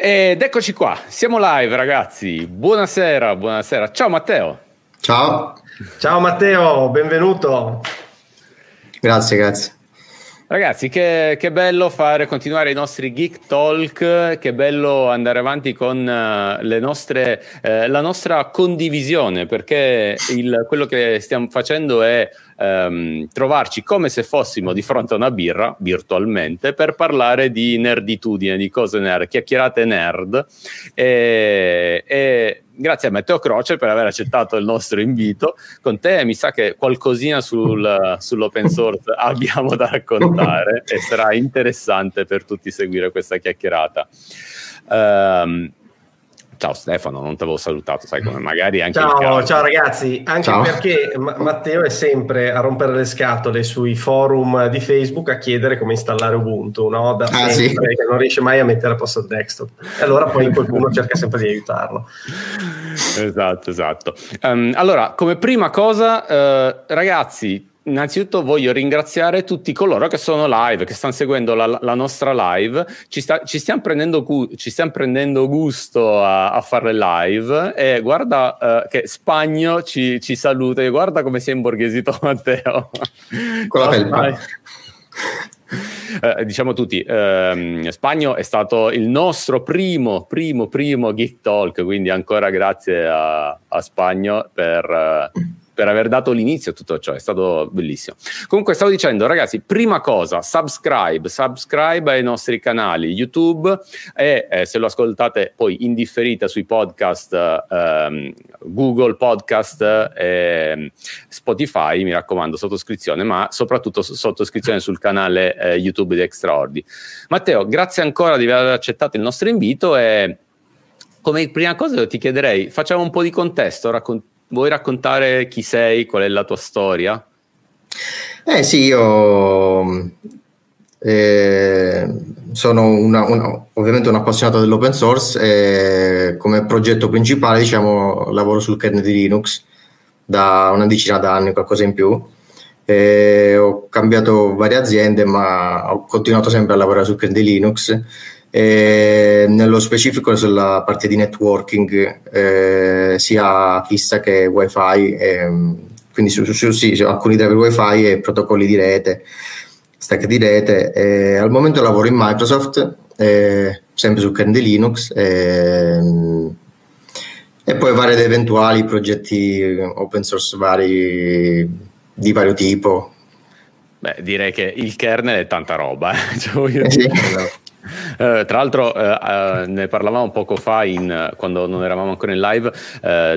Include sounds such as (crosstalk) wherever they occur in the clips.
Ed eccoci qua, siamo live ragazzi. Buonasera, buonasera. Ciao Matteo. Ciao. Ciao Matteo, benvenuto. Grazie, grazie. Ragazzi, che, che, bello fare, continuare i nostri Geek Talk, che bello andare avanti con le nostre, uh, la nostra condivisione, perché il, quello che stiamo facendo è um, trovarci come se fossimo di fronte a una birra, virtualmente, per parlare di nerditudine, di cose nerd, chiacchierate nerd. E, e grazie a Matteo Croce per aver accettato il nostro invito. Con te mi sa che qualcosina sul, sull'open source (laughs) abbiamo da raccontare e sarà interessante per tutti seguire questa chiacchierata. Um, Ciao Stefano, non ti avevo salutato, sai come magari anche Ciao, ciao ragazzi, anche ciao. perché Matteo è sempre a rompere le scatole sui forum di Facebook a chiedere come installare Ubuntu, no? Da ah, sempre, sì. che non riesce mai a mettere a posto il desktop. E allora poi qualcuno cerca sempre di aiutarlo. Esatto, esatto. Um, allora, come prima cosa, uh, ragazzi, innanzitutto voglio ringraziare tutti coloro che sono live, che stanno seguendo la, la nostra live. Ci, sta, ci, stiamo prendendo, ci, stiamo prendendo, gusto a, a fare live e guarda uh, che Spagno ci, ci saluta e guarda come si è imborghesito (laughs) Matteo. Con la felpa. Eh, diciamo tutti, ehm, Spagno è stato il nostro primo, primo, primo Geek Talk, quindi ancora grazie a, a Spagno per, eh, per aver dato l'inizio a tutto ciò, è stato bellissimo. Comunque stavo dicendo, ragazzi, prima cosa, subscribe, subscribe ai nostri canali YouTube e eh, se lo ascoltate poi in differita sui podcast ehm, Google Podcast e ehm, Spotify, mi raccomando, sottoscrizione, ma soprattutto sottoscrizione sul canale eh, YouTube di Extraordi. Matteo, grazie ancora di aver accettato il nostro invito e come prima cosa ti chiederei, facciamo un po' di contesto, raccontiamo vuoi raccontare chi sei, qual è la tua storia? Eh sì, io eh, sono una, una, ovviamente un appassionato dell'open source e come progetto principale diciamo, lavoro sul kernel di Linux da una decina d'anni, qualcosa in più. E ho cambiato varie aziende ma ho continuato sempre a lavorare sul kernel di Linux e nello specifico sulla parte di networking eh, sia fissa che wifi e, quindi su, su, sì, su, alcuni driver wifi e protocolli di rete stack di rete e al momento lavoro in Microsoft eh, sempre su kernel Linux e, e poi vari ed eventuali progetti open source vari di vario tipo Beh, direi che il kernel è tanta roba. Eh. (laughs) Cioè, eh sì. Uh, tra l'altro uh, uh, ne parlavamo poco fa in, quando non eravamo ancora in live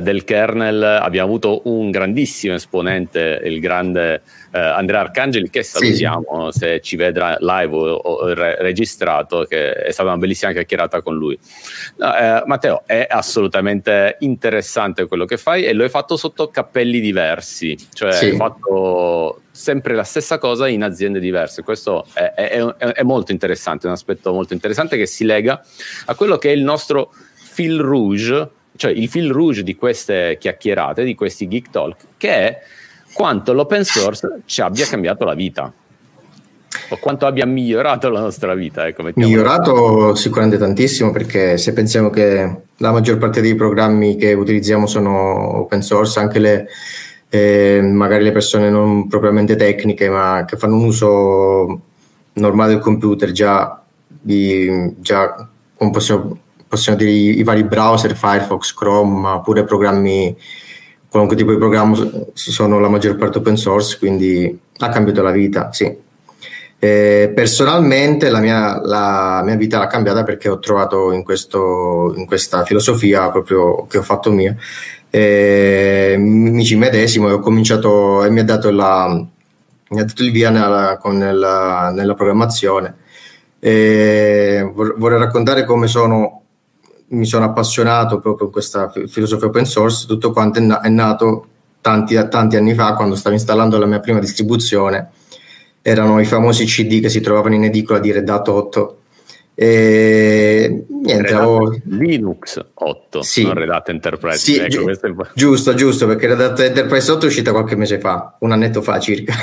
del kernel, abbiamo avuto un grandissimo esponente, il grande Andrea Arcangeli che salutiamo sì. se ci vedrà live o, o re- registrato, che è stata una bellissima chiacchierata con lui. No, Matteo, è assolutamente interessante quello che fai e lo hai fatto sotto cappelli diversi, cioè sì. hai fatto sempre la stessa cosa in aziende diverse. Questo è, è, è, è, molto interessante, un aspetto molto interessante che si lega a quello che è il nostro fil rouge, cioè il fil rouge di queste chiacchierate, di questi geek talk, che è quanto l'open source ci abbia cambiato la vita o quanto abbia migliorato la nostra vita. Ecco, migliorato sicuramente tantissimo perché se pensiamo che la maggior parte dei programmi che utilizziamo sono open source, anche le eh, magari le persone non propriamente tecniche ma che fanno un uso normale del computer già, di, già come possiamo, possiamo dire i, vari browser, Firefox, Chrome, ma pure programmi, qualunque tipo di programma sono la maggior parte open source, quindi ha cambiato la vita, sì. Eh, personalmente la mia, la mia, vita l'ha cambiata perché ho trovato in, questo, in questa filosofia proprio che ho fatto mia e mi ci medesimo e ho cominciato e mi ha dato, la, mi ha dato il via nella, nella, nella programmazione. E vorrei raccontare come sono, mi sono appassionato proprio in questa filosofia open source, tutto quanto è, na- è nato tanti, tanti anni fa quando stavo installando la mia prima distribuzione. Erano i famosi CD che si trovavano in edicola di Red Hat 8 e niente, ho... Linux 8, sì. non Red Hat Enterprise. Sì, ecco, gi- giusto, giusto, perché Red Hat Enterprise 8 è uscita qualche mese fa, un annetto fa circa.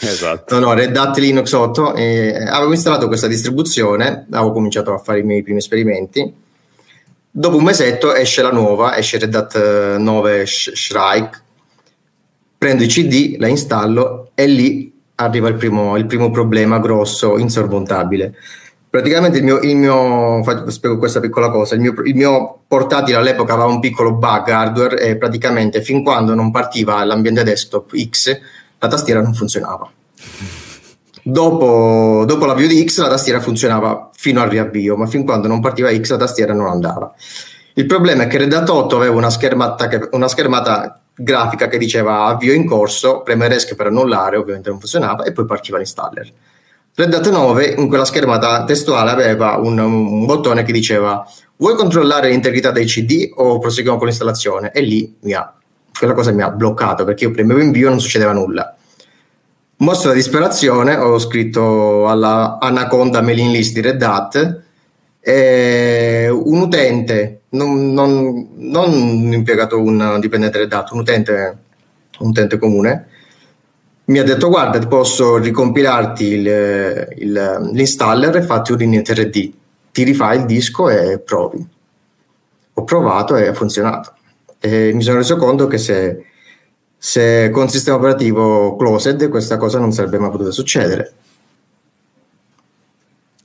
Esatto. (laughs) no, no, Red Hat Linux 8. E avevo installato questa distribuzione, avevo cominciato a fare i miei primi esperimenti Dopo un mesetto esce la nuova, esce Red Hat 9 Shrike, prendo i CD, la installo e lì arriva il primo, il primo problema grosso, insormontabile. Praticamente il mio, il mio spiego questa piccola cosa, il mio, il mio, portatile all'epoca aveva un piccolo bug hardware e praticamente fin quando non partiva l'ambiente desktop X la tastiera non funzionava. Dopo, dopo l'avvio di X la tastiera funzionava fino al riavvio, ma fin quando non partiva X la tastiera non andava. Il problema è che Red Hat 8 aveva una schermata, che, una schermata grafica che diceva avvio in corso, premere ESC per annullare, ovviamente non funzionava, e poi partiva l'installer. Red Hat 9 in quella schermata testuale aveva un, un bottone che diceva vuoi controllare l'integrità dei CD o proseguiamo con l'installazione? E lì mi quella cosa mi ha bloccato perché io premevo invio e non succedeva nulla. Mostra la disperazione, ho scritto alla Anaconda mailing list di Red Hat un utente, non, non, non un impiegato, un dipendente Red Hat, un utente, un utente comune, mi ha detto guarda posso ricompilarti il, il, l'installer e fatti un in 3D ti rifai il disco e provi. Ho provato e ha funzionato. E mi sono reso conto che se, se con sistema operativo closed questa cosa non sarebbe mai potuta succedere.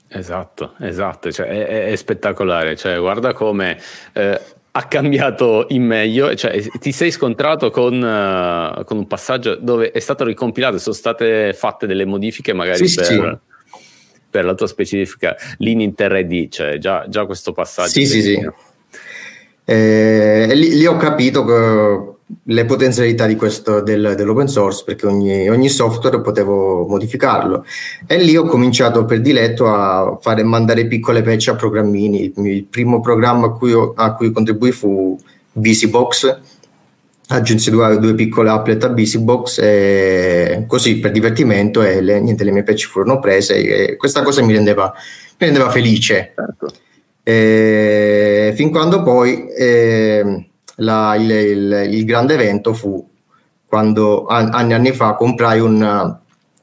Esatto, esatto, cioè, è, è, spettacolare, cioè, guarda come eh, ha cambiato in meglio, cioè ti sei scontrato con, uh, con, un passaggio dove è stato ricompilato, sono state fatte delle modifiche magari sì, per, sì. per, la tua specifica linea in 3D, cioè già, già questo passaggio. Sì, sì, sì. Eh, lì, lì, ho capito che le potenzialità di questo, del, dell'open source perché ogni, ogni, software potevo modificarlo. E lì ho cominciato per diletto a fare mandare piccole patch a programmini. Il, il primo programma a cui, ho, a cui contribuì fu BusyBox aggiunsi due, due piccole applet a BusyBox e così per divertimento e le, niente, le mie patch furono prese e questa cosa mi rendeva, mi rendeva felice. Certo. e, fin quando poi eh, la, il, il, il, grande evento fu quando anni e anni fa comprai un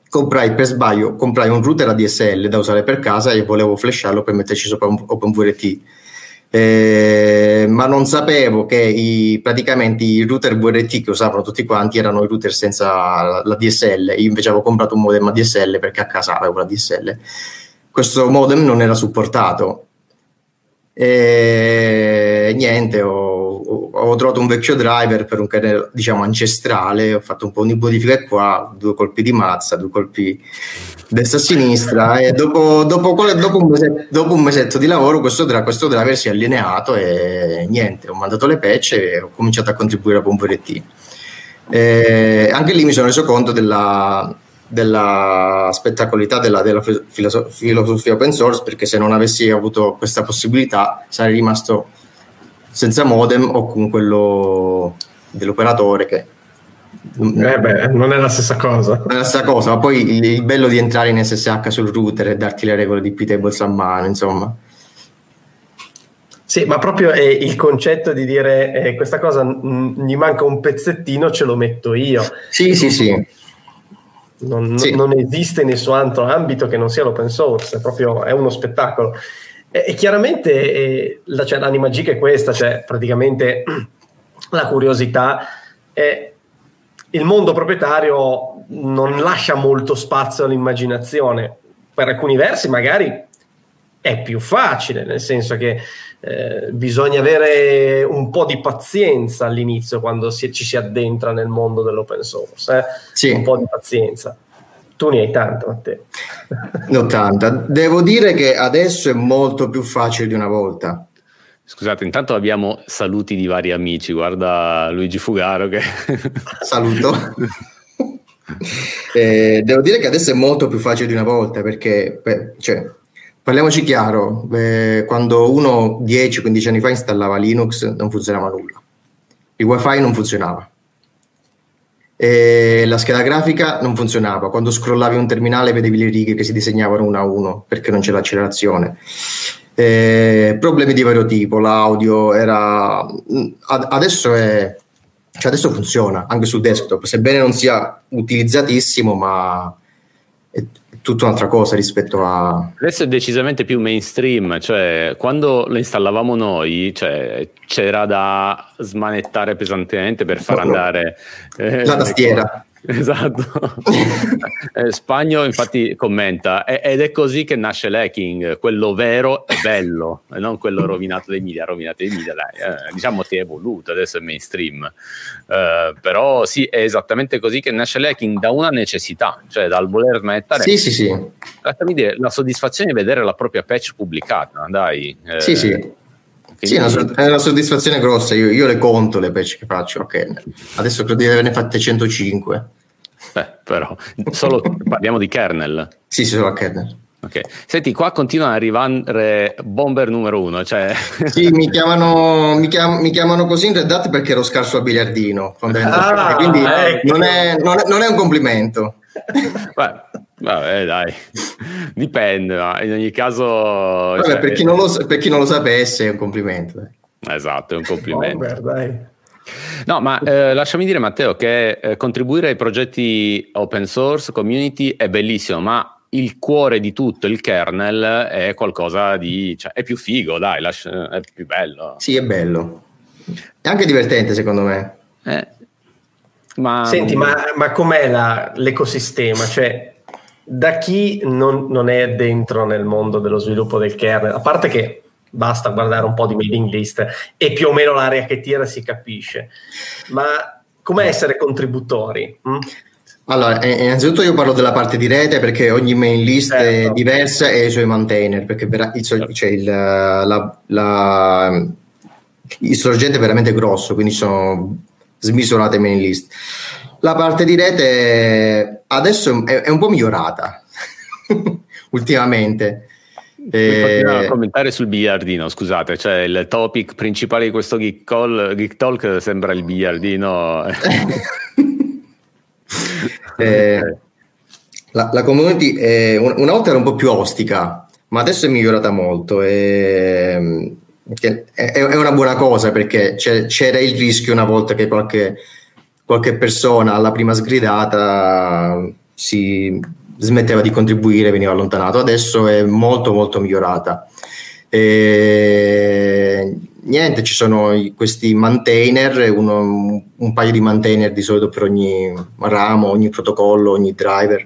comprai per sbaglio comprai un router ADSL da usare per casa e volevo flasharlo per metterci sopra un OpenVRT. Eh, ma non sapevo che i, praticamente i router VRT che usavano tutti quanti erano i router senza la, la DSL io invece avevo comprato un modem ADSL perché a casa avevo la DSL questo modem non era supportato. E niente ho ho trovato un vecchio driver per un kernel diciamo ancestrale, ho fatto un po' di modifiche qua, due colpi di mazza, due colpi destra e sinistra e dopo, dopo, dopo, un, mesetto, dopo un, mesetto, di lavoro questo, questo, driver si è allineato e niente, ho mandato le patch e ho cominciato a contribuire a PompoRT. E anche lì mi sono reso conto della, della spettacolarità della, della filosofia open source perché se non avessi avuto questa possibilità sarei rimasto senza modem o con quello dell'operatore che eh beh, non è la stessa cosa. Non è la stessa cosa, ma poi il, il, bello di entrare in SSH sul router e darti le regole di P-tables a mano, insomma. Sì, ma proprio è il concetto di dire eh, questa cosa mh, gli manca un pezzettino, ce lo metto io. Sì, sì, sì. Non, sì. non esiste nessun altro ambito che non sia l'open source, è proprio è uno spettacolo. E, chiaramente eh, la, cioè, l'anima geek è questa, cioè praticamente (clears throat) la curiosità è il mondo proprietario non lascia molto spazio all'immaginazione. Per alcuni versi magari è più facile, nel senso che eh, bisogna avere un po' di pazienza all'inizio quando si, ci si addentra nel mondo dell'open source, eh? sì. un po' di pazienza. Tu ne hai tanta, Matteo. Ne ho tanta. Devo dire che adesso è molto più facile di una volta. Scusate, intanto abbiamo saluti di vari amici. Guarda Luigi Fugaro che... (laughs) Saluto. (laughs) eh, devo dire che adesso è molto più facile di una volta perché, beh, cioè, parliamoci chiaro, eh, quando uno 10-15 anni fa installava Linux non funzionava nulla. Il wifi non funzionava e la scheda grafica non funzionava. Quando scrollavi un terminale vedevi le righe che si disegnavano una a uno perché non c'è l'accelerazione. E problemi di vario tipo, l'audio era... Adesso, è... cioè adesso funziona anche sul desktop, sebbene non sia utilizzatissimo, ma tutta un'altra cosa rispetto a... Adesso è decisamente più mainstream, cioè quando lo installavamo noi cioè, c'era da smanettare pesantemente per far andare... Eh, la tastiera. (laughs) Esatto. (laughs) eh, Spagno infatti commenta ed è così che nasce l'hacking, quello vero è bello e non quello rovinato dei media, rovinato dei media dai, eh, diciamo si è evoluto, adesso è mainstream. Eh, però sì, è esattamente così che nasce l'hacking da una necessità, cioè dal voler mettere... Sì, sì, sì. Lasciami dire, la soddisfazione di vedere la propria patch pubblicata, dai. Eh, sì, sì. Sì, è una, è una, soddisfazione grossa. Io, io, le conto le patch che faccio. Okay. Adesso credo di averne fatte 105. Beh, però, solo parliamo di kernel. Sì, sì, solo a kernel. Ok, senti, qua continua ad arrivare bomber numero uno. Cioè... (laughs) Sì, mi chiamano, mi, chiam, mi chiamano così in Red Hat perché ero scarso a biliardino. Ah, quindi ecco. non, è, non, è, non, è, un complimento. Beh, vabbè, dai, (laughs) dipende, ma in ogni caso. Vabbè, cioè, per, chi lo, per, chi non lo, sapesse, è un complimento. Dai. Esatto, è un complimento. Bomber, dai. No, ma eh, lasciami dire, Matteo, che eh, contribuire ai progetti open source, community è bellissimo, ma il cuore di tutto, il kernel, è qualcosa di. Cioè, è più figo, dai, lascia, è più bello. Sì, è bello. È anche divertente, secondo me. Eh, ma... Senti, ma, ma com'è la, l'ecosistema? Cioè, da chi non, non, è dentro nel mondo dello sviluppo del kernel, a parte che basta guardare un po' di mailing list e più o meno l'area che tira si capisce, ma come essere contributori? Mm? Allora, eh, innanzitutto io parlo della parte di rete perché ogni main list certo. è diversa e i suoi maintainer, perché il, cioè il, la, la, il sorgente è veramente grosso, quindi sono smisurate main list. La parte di rete adesso è, è un po' migliorata (laughs) ultimamente. Eh, a commentare sul biliardino, scusate, cioè il topic principale di questo Geek, Call, Geek Talk sembra il biliardino. (laughs) eh, la, la, community è, una volta era un po' più ostica, ma adesso è migliorata molto. E, è, è, una buona cosa perché c'era il rischio una volta che qualche, qualche persona alla prima sgridata si smetteva di contribuire, veniva allontanato. Adesso è molto molto migliorata. E, niente, ci sono questi maintainer, uno, un paio di maintainer di solito per ogni ramo, ogni protocollo, ogni driver.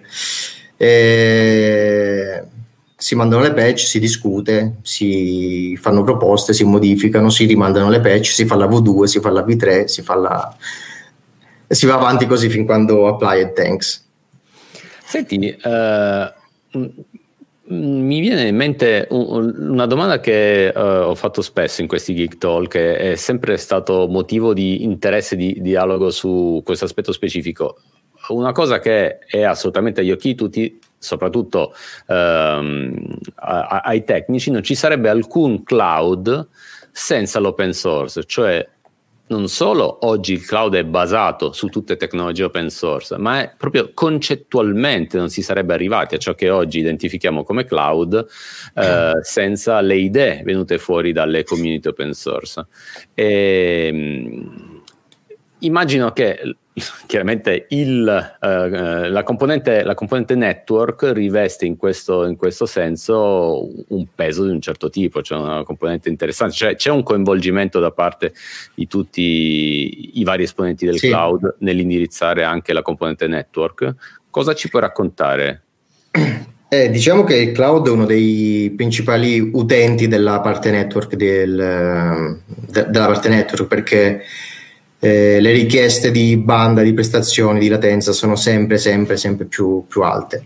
E, si mandano le patch, si discute, si fanno proposte, si modificano, si rimandano le patch, si fa la V2, si fa la V3, si fa la... e si va avanti così fin quando apply e thanks. Senti, uh, mi viene in mente una domanda che uh, ho fatto spesso in questi Geek Talk, che è sempre stato motivo di interesse, di dialogo su questo aspetto specifico. Una cosa che è assolutamente agli occhi di tutti soprattutto ehm, ai tecnici, non ci sarebbe alcun cloud senza l'open source, cioè non solo oggi il cloud è basato su tutte tecnologie open source, ma è proprio concettualmente non si sarebbe arrivati a ciò che oggi identifichiamo come cloud eh, senza le idee venute fuori dalle community open source. E, ehm, immagino che (laughs) chiaramente il, eh, la, componente, la, componente, network riveste in questo, in questo, senso un peso di un certo tipo, cioè una componente interessante, cioè c'è un coinvolgimento da parte di tutti i vari esponenti del sì. cloud nell'indirizzare anche la componente network. Cosa ci puoi raccontare? Eh, diciamo che il cloud è uno dei principali utenti della parte network, del, de, della parte network perché eh, le richieste di banda, di prestazioni, di latenza sono sempre, sempre, sempre più, più alte.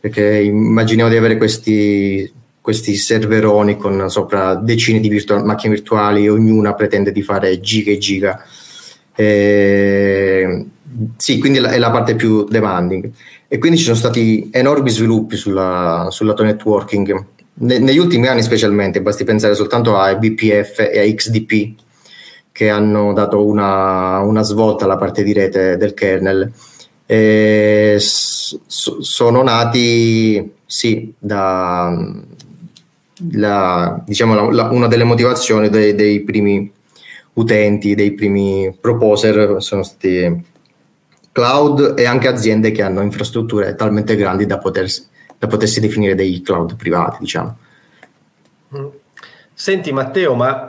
Perché immaginiamo di avere questi, questi serveroni con sopra decine di virtu- macchine virtuali, ognuna pretende di fare giga e giga. Eh, sì, quindi è la parte più demanding. E quindi ci sono stati enormi sviluppi sulla, sul lato networking. Ne, negli ultimi anni specialmente, basti pensare soltanto a BPF e a XDP, che hanno dato una, una svolta alla parte di rete del kernel. E sono nati, sì, da la, diciamo, la, la, una delle motivazioni dei, dei, primi utenti, dei primi proposer sono stati cloud e anche aziende che hanno infrastrutture talmente grandi da poter da potersi definire dei cloud privati, diciamo. Mm. Senti Matteo, ma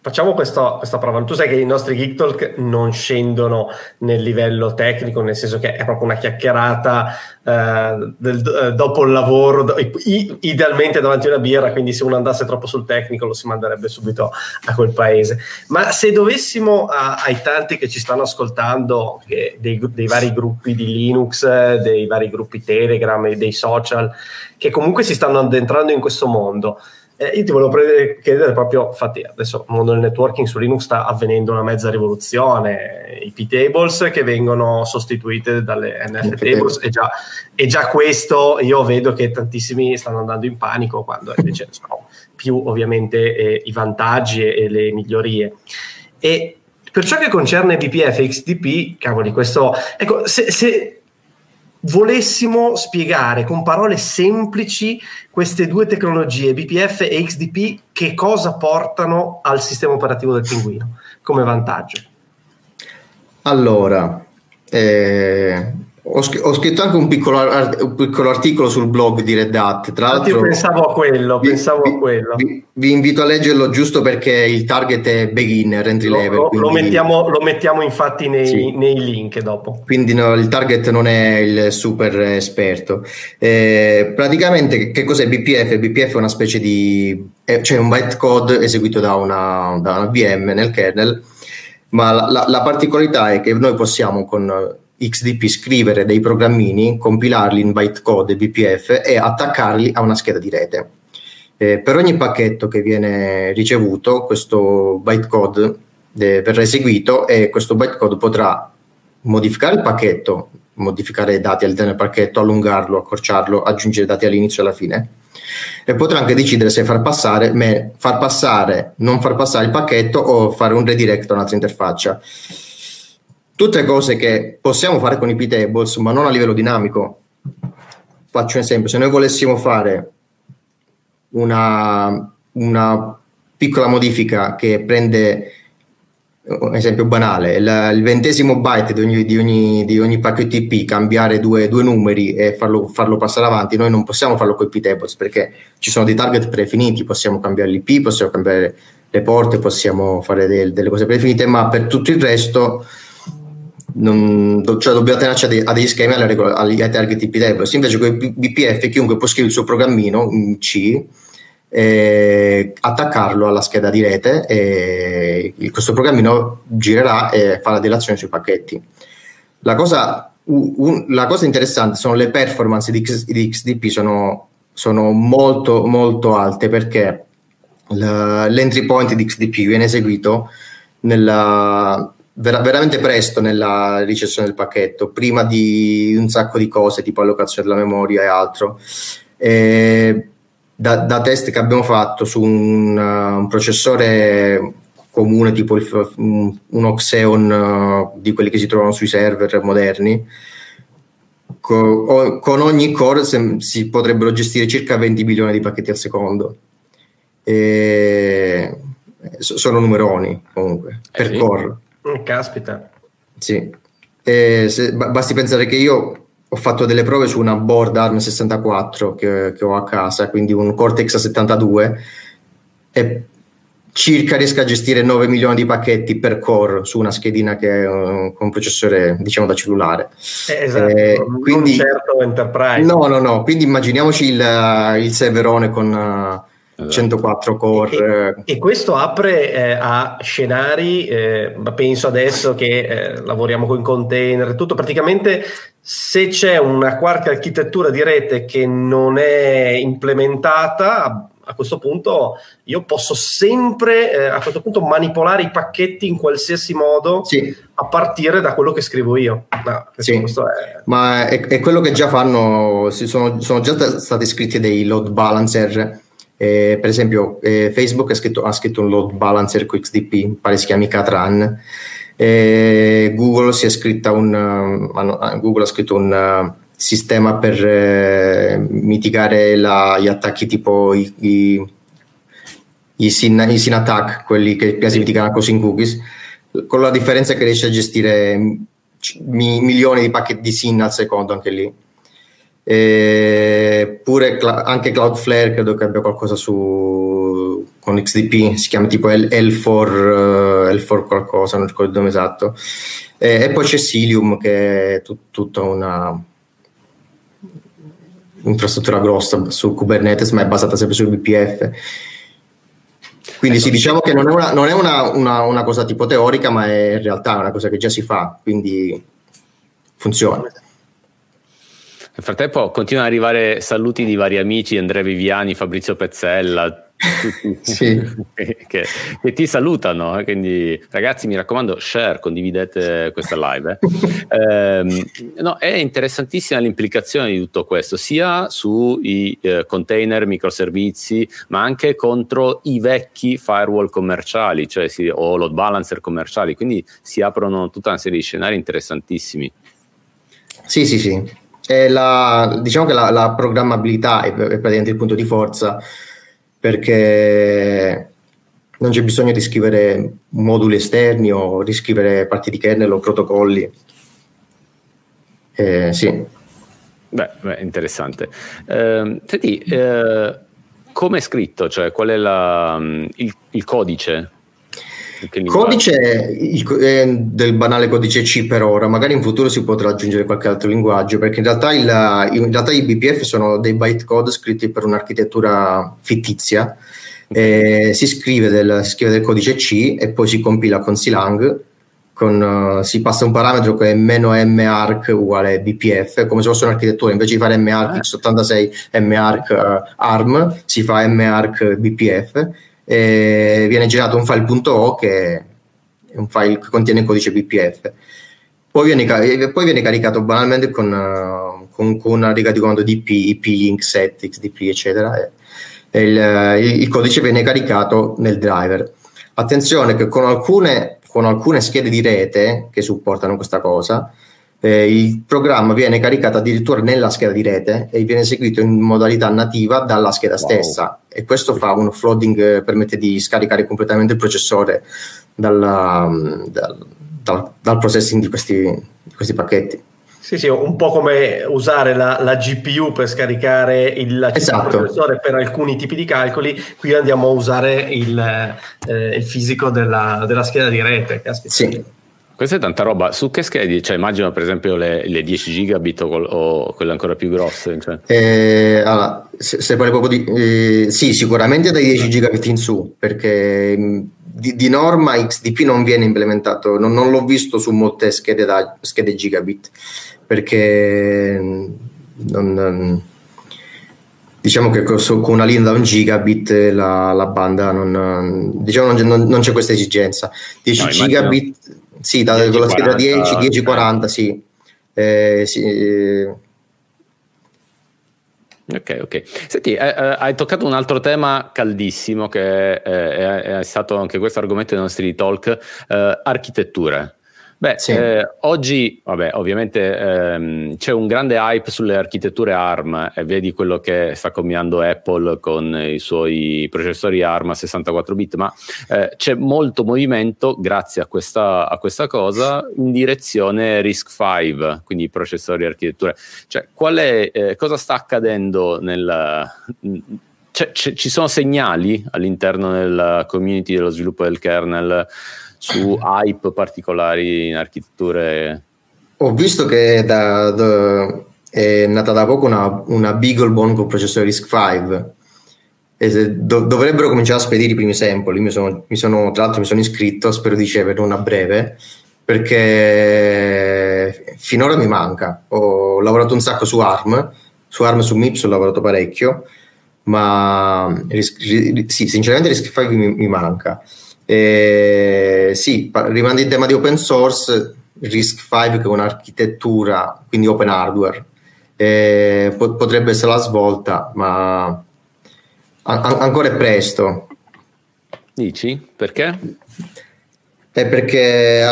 Facciamo questo, questa prova. Tu sai che i nostri Geek Talk non scendono nel livello tecnico, nel senso che è proprio una chiacchierata eh, del, eh, dopo il lavoro, do, i, idealmente davanti a una birra, quindi se uno andasse troppo sul tecnico lo si manderebbe subito a quel paese. Ma se dovessimo a, ai tanti che ci stanno ascoltando, dei, dei, vari gruppi di Linux, dei vari gruppi Telegram e dei social, che comunque si stanno addentrando in questo mondo, eh, io ti volevo pre- chiedere proprio, infatti adesso il mondo del networking su Linux sta avvenendo una mezza rivoluzione, i P-tables che vengono sostituite dalle NF tables e già, e già questo io vedo che tantissimi stanno andando in panico quando invece (laughs) sono più ovviamente eh, i vantaggi e, e le migliorie. E per ciò che concerne BPF e XDP, cavoli, questo... Ecco, se, se volessimo spiegare con parole semplici queste due tecnologie, BPF e XDP, che cosa portano al sistema operativo del pinguino come vantaggio? Allora, eh, ho, ho, scritto anche un piccolo, un piccolo, articolo sul blog di Red Hat. Tra l'altro, io pensavo a quello. Vi, pensavo vi, a quello. Vi, vi, invito a leggerlo giusto perché il target è beginner, entry lo, level. Lo, lo, mettiamo, lo mettiamo, infatti nei, sì. nei link dopo. Quindi no, il target non è il super esperto. Eh, praticamente, che cos'è BPF? BPF è una specie di. Cioè un bytecode eseguito da una, da una VM nel kernel. Ma la, la, la particolarità è che noi possiamo con XDP scrivere dei programmini, compilarli in bytecode BPF e attaccarli a una scheda di rete. Eh, per ogni pacchetto che viene ricevuto, questo bytecode eh, verrà eseguito e questo bytecode potrà modificare il pacchetto, modificare i dati all'interno del pacchetto, allungarlo, accorciarlo, aggiungere dati all'inizio e alla fine. E potrà anche decidere se far passare, me, far passare, non far passare il pacchetto o fare un redirect a un'altra interfaccia tutte cose che possiamo fare con i P-tables, ma non a livello dinamico. Faccio un esempio, se noi volessimo fare una, una piccola modifica che prende un esempio banale, il, il ventesimo byte di ogni, di ogni, di ogni pacchetto IP, cambiare due, due numeri e farlo, farlo, passare avanti, noi non possiamo farlo con i P-tables perché ci sono dei target prefiniti, possiamo cambiare l'IP, possiamo cambiare le porte, possiamo fare del, delle cose predefinite, ma per tutto il resto non, cioè dobbiamo tenerci a, a degli schemi alle regole, agli, ai target IP tables. Invece con i BPF chiunque può scrivere il suo programmino in C, eh, attaccarlo alla scheda di rete e questo programmino girerà e fa la dilazione sui pacchetti. La cosa, un, la cosa interessante sono le performance di, di XDP sono, sono molto molto alte perché l'entry point di XDP viene eseguito nella, ver- veramente presto nella ricezione del pacchetto, prima di un sacco di cose tipo allocazione della memoria e altro. E da, da, test che abbiamo fatto su un, uh, un processore comune tipo il, un, un Xeon uh, di quelli che si trovano sui server moderni, co- con ogni core se, si potrebbero gestire circa 20 milioni di pacchetti al secondo. E sono numeroni comunque eh per sì. core. Mm, caspita. Sì. Se, basti pensare che io ho fatto delle prove su una board ARM64 che, che ho a casa, quindi un Cortex A72 e circa riesco a gestire 9 milioni di pacchetti per core su una schedina che è un, con un processore diciamo da cellulare. Eh, esatto, eh, quindi, non certo Enterprise. No, no, no, quindi immaginiamoci il, il serverone con 104 core. E, e questo apre eh, a scenari, eh, penso adesso che eh, lavoriamo con container, tutto praticamente se c'è una qualche architettura di rete che non è implementata, a questo punto io posso sempre eh, a questo punto manipolare i pacchetti in qualsiasi modo sì. a partire da quello che scrivo io. No, sì. è... Ma è, è, quello che già fanno, sono, sono già stati scritti dei load balancer eh, per esempio, eh, Facebook ha scritto, ha scritto, un load balancer con XDP, pare si chiami Catran. Eh, Google, un, uh, Google, ha scritto un uh, sistema per uh, mitigare la, gli attacchi tipo i, i, i, sin, i sin attack, quelli che si mitigano così in cookies, con la differenza che riesce a gestire mi, milioni di pacchetti di SIN al secondo anche lì. E pure cl- anche Cloudflare credo che abbia qualcosa su con XDP, si chiama tipo L- L4, uh, L4 qualcosa, non ricordo il nome esatto. E, e poi c'è Cilium che è tut- tutta una infrastruttura grossa su Kubernetes, ma è basata sempre sul BPF. Quindi sì, diciamo che non è, una, non è una, una, una, cosa tipo teorica, ma è in realtà una cosa che già si fa, quindi funziona. Nel frattempo continuano ad arrivare saluti di vari amici, Andrea Viviani, Fabrizio Pezzella, (laughs) sì. (laughs) che, che, ti salutano. Eh, quindi, ragazzi, mi raccomando, share, condividete questa live. Eh. Eh, no, è interessantissima l'implicazione di tutto questo, sia sui eh, container microservizi, ma anche contro i vecchi firewall commerciali, cioè si, o load balancer commerciali. Quindi si aprono tutta una serie di scenari interessantissimi. Sì, sì, sì. La, diciamo che la, la programmabilità è, è praticamente il punto di forza perché non c'è bisogno di scrivere moduli esterni o riscrivere parti di kernel o protocolli. Eh, sì. Beh, beh interessante. Eh, senti, eh, come è scritto? Cioè, qual è la, il, il codice codice il, eh, del banale codice C per ora, magari in futuro si potrà aggiungere qualche altro linguaggio, perché in realtà, il, in realtà i BPF sono dei bytecode scritti per un'architettura fittizia. Eh, si, scrive del, si, scrive del, codice C e poi si compila con Silang. Con, uh, si passa un parametro che è meno marc uguale bpf, come se fosse un'architettura, invece di fare marc ah. x86 marc uh, arm, si fa marc bpf eh, viene generato un file.o che è un file che contiene il codice BPF. Poi viene, poi viene caricato banalmente con, con, con, una riga di comando dp, ip, link, set, xdp, eccetera. E, e il, il, codice viene caricato nel driver. Attenzione che con alcune, con alcune schede di rete che supportano questa cosa, eh, il programma viene caricato addirittura nella scheda di rete e viene eseguito in modalità nativa dalla scheda wow. stessa e questo fa un offloading, eh, permette di scaricare completamente il processore dalla, mm, dal, dal, dal, processing di questi, di questi, pacchetti. Sì, sì, un po' come usare la, la GPU per scaricare il, esatto. processore per alcuni tipi di calcoli, qui andiamo a usare il, eh, il fisico della, della, scheda di rete. Caspita. Sì. Questa è tanta roba. Su che schede? Cioè, immagino per esempio le, le 10 gigabit o, o, quelle ancora più grosse. Cioè. Eh, allora, se, se proprio di... Eh, sì, sicuramente dai 10 gigabit in su, perché mm, di, di norma XDP non viene implementato, non, non l'ho visto su molte schede, da, schede gigabit, perché mm, non, diciamo che con una linea da un gigabit la, la banda non, diciamo non, non, c'è questa esigenza. 10 no, gigabit sì, da, 10, con la scheda 10, 10, 40, sì. Eh, sì. Ok, ok. Senti, eh, eh, hai toccato un altro tema caldissimo che eh, è, è, stato anche questo argomento dei nostri talk, eh, architetture. Beh, sì. eh, oggi, vabbè, ovviamente ehm, c'è un grande hype sulle architetture ARM e vedi quello che sta combinando Apple con i suoi processori ARM a 64 bit, ma eh, c'è molto movimento grazie a questa, a questa cosa in direzione RISC-V, quindi processori e architetture. Cioè, qual è, eh, cosa sta accadendo nel... C'è, ci sono segnali all'interno della community dello sviluppo del kernel su hype particolari in architetture? Ho visto che da, da, è nata da poco una, una BeagleBone con processore RISC-V e do, dovrebbero cominciare a spedire i primi sample. Mi sono, mi sono, tra l'altro mi sono iscritto, spero di ricevere una breve perché finora mi manca. Ho lavorato un sacco su ARM, su ARM su MIPS ho lavorato parecchio, ma sì, sinceramente RISC-V mi, mi manca. Eh, sì, rimando in tema di open source, RISC-V che è un'architettura, quindi open hardware, eh, po- potrebbe essere la svolta, ma an- ancora è presto. Dici? Perché? È perché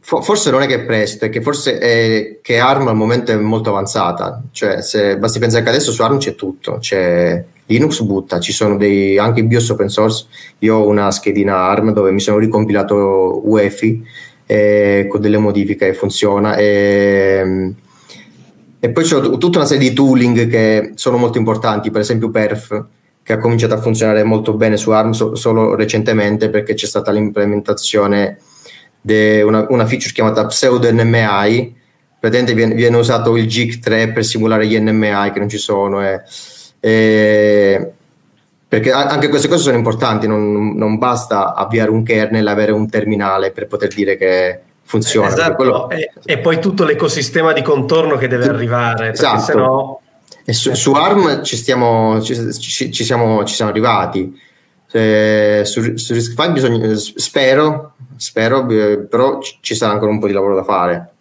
forse non è che è presto, è che forse è che ARM al momento è molto avanzata. Cioè, se basti pensare che adesso su ARM c'è tutto, c'è Linux butta, ci sono dei, anche BIOS open source, io ho una schedina ARM dove mi sono ricompilato UEFI eh, con delle modifiche e funziona. E, e poi c'è tutta una serie di tooling che sono molto importanti, per esempio Perf, che ha cominciato a funzionare molto bene su ARM so, solo recentemente perché c'è stata l'implementazione di una, una, feature chiamata pseudo NMI, praticamente viene, viene, usato il GIG3 per simulare gli NMI che non ci sono. E, e, perché anche queste cose sono importanti, non, non basta avviare un kernel, avere un terminale per poter dire che funziona. Esatto, quello... e, e, poi tutto l'ecosistema di contorno che deve arrivare, esatto. sennò... E su, su, ARM ci, stiamo, ci, ci, ci, siamo, ci siamo arrivati. Eh, su, su RISC-V bisogna, spero, spero, eh, però ci sarà ancora un po' di lavoro da fare.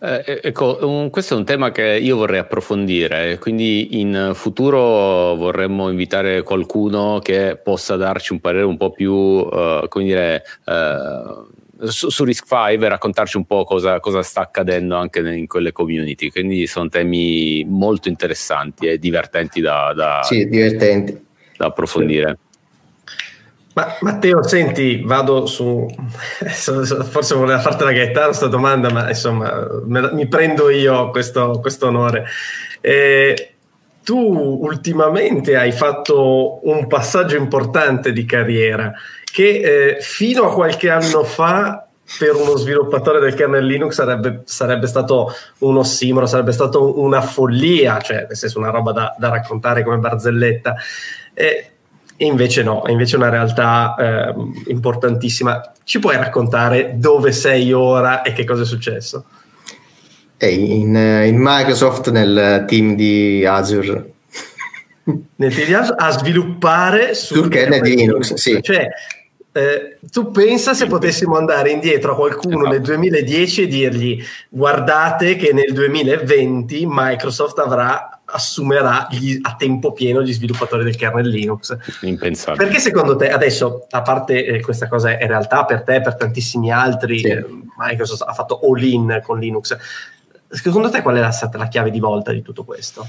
Eh, ecco, un, questo è un tema che io vorrei approfondire, quindi in futuro vorremmo invitare qualcuno che possa darci un parere un po' più, uh, come dire, uh, su, su Risk5 e raccontarci un po' cosa, cosa sta accadendo anche in quelle community. Quindi sono temi molto interessanti e divertenti da, da, sì, divertenti. da approfondire. Ma, Matteo, senti, vado su. (laughs) Forse voleva fartela gaetare questa domanda, ma insomma, me, mi prendo io questo, questo onore. Eh, tu ultimamente hai fatto un passaggio importante di carriera che eh, fino a qualche anno fa per uno sviluppatore del kernel Linux sarebbe, sarebbe stato un ossimoro, sarebbe stato una follia, cioè nel senso una roba da, da raccontare come barzelletta. E invece no, è invece una realtà eh, importantissima. Ci puoi raccontare dove sei ora e che cosa è successo? In, in Microsoft nel team di Azure. Nel team di Azure a sviluppare sul, sul kernel di Linux, sì. Cioè, eh, tu pensa se potessimo andare indietro a qualcuno esatto. nel 2010 e dirgli guardate che nel 2020 Microsoft avrà assumerà gli, a tempo pieno gli sviluppatori del kernel Linux. Impensabile. Perché secondo te, adesso, a parte eh, questa cosa è realtà per te, per tantissimi altri, sì. eh, Microsoft ha fatto all-in con Linux, secondo te qual è stata la chiave di volta di tutto questo?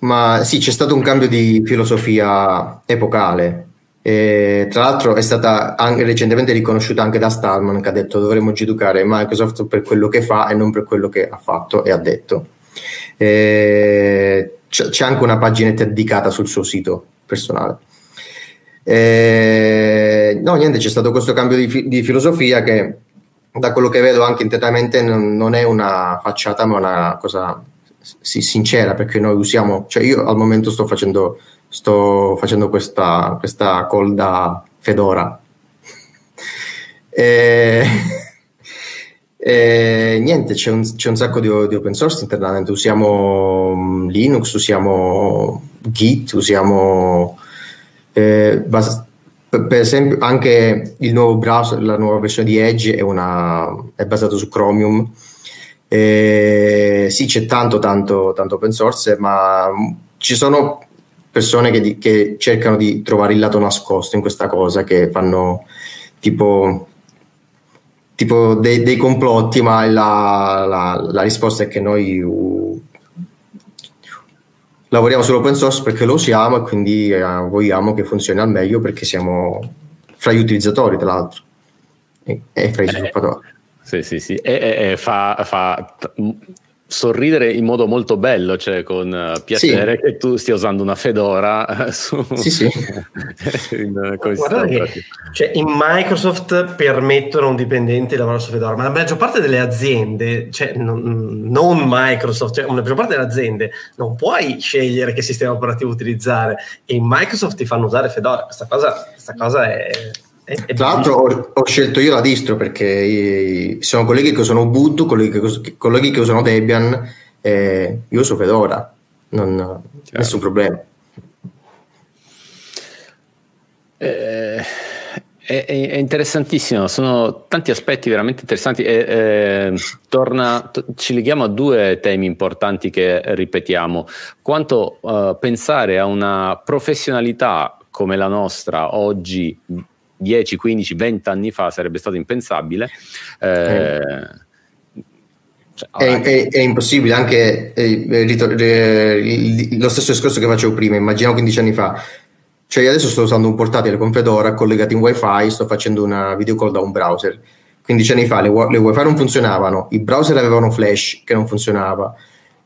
Ma sì, c'è stato un cambio di filosofia epocale. E, tra l'altro è stata anche recentemente riconosciuta anche da Stallman che ha detto dovremmo giudicare Microsoft per quello che fa e non per quello che ha fatto e ha detto. Eh, c'è anche una paginetta dedicata sul suo sito personale. Eh, no, niente, c'è stato questo cambio di, di, filosofia che da quello che vedo anche internamente non, è una facciata, ma una cosa sincera, perché noi usiamo, cioè io al momento sto facendo, sto facendo questa, questa call da Fedora. (laughs) eh, e niente, c'è un, c'è un sacco di, di, open source internamente, usiamo mm, Linux, usiamo Git, usiamo eh, bas- per esempio anche il nuovo browser, la nuova versione di Edge è, una, è basato su Chromium. E sì, c'è tanto, tanto, tanto open source, ma ci sono persone che, che cercano di trovare il lato nascosto in questa cosa, che fanno tipo tipo dei, dei complotti, ma la, la, la, risposta è che noi lavoriamo sull'open source perché lo usiamo e quindi uh, vogliamo che funzioni al meglio perché siamo fra gli utilizzatori, tra l'altro, e, e fra gli eh, sviluppatori. Sì, sì, sì, e, e fa, fa sorridere in modo molto bello, cioè con uh, piacere sì. che tu stia usando una Fedora uh, (laughs) su sì, sì. (laughs) in, uh, che, cioè, in Microsoft permettono a un dipendente di lavorare su Fedora, ma la maggior parte delle aziende, cioè non, non Microsoft, cioè la maggior parte delle aziende non puoi scegliere che sistema operativo utilizzare e in Microsoft ti fanno usare Fedora, questa cosa, questa cosa è tra l'altro ho, ho, scelto io la distro perché sono colleghi che usano Ubuntu, colleghi che, colleghi che usano Debian, eh, io uso Fedora, non, nessun problema. Eh, è, è, interessantissimo, sono tanti aspetti veramente interessanti. E eh, torna, t- ci leghiamo a due temi importanti che ripetiamo. Quanto uh, pensare a una professionalità come la nostra oggi 10, 15, 20 anni fa sarebbe stato impensabile. Eh, cioè, è, è, è, impossibile anche eh, ritor- eh, lo stesso discorso che facevo prima, immaginiamo 15 anni fa. Cioè, io adesso sto usando un portatile con Fedora collegato in wifi, sto facendo una video call da un browser. 15 anni fa le, le wifi non funzionavano, i browser avevano flash che non funzionava,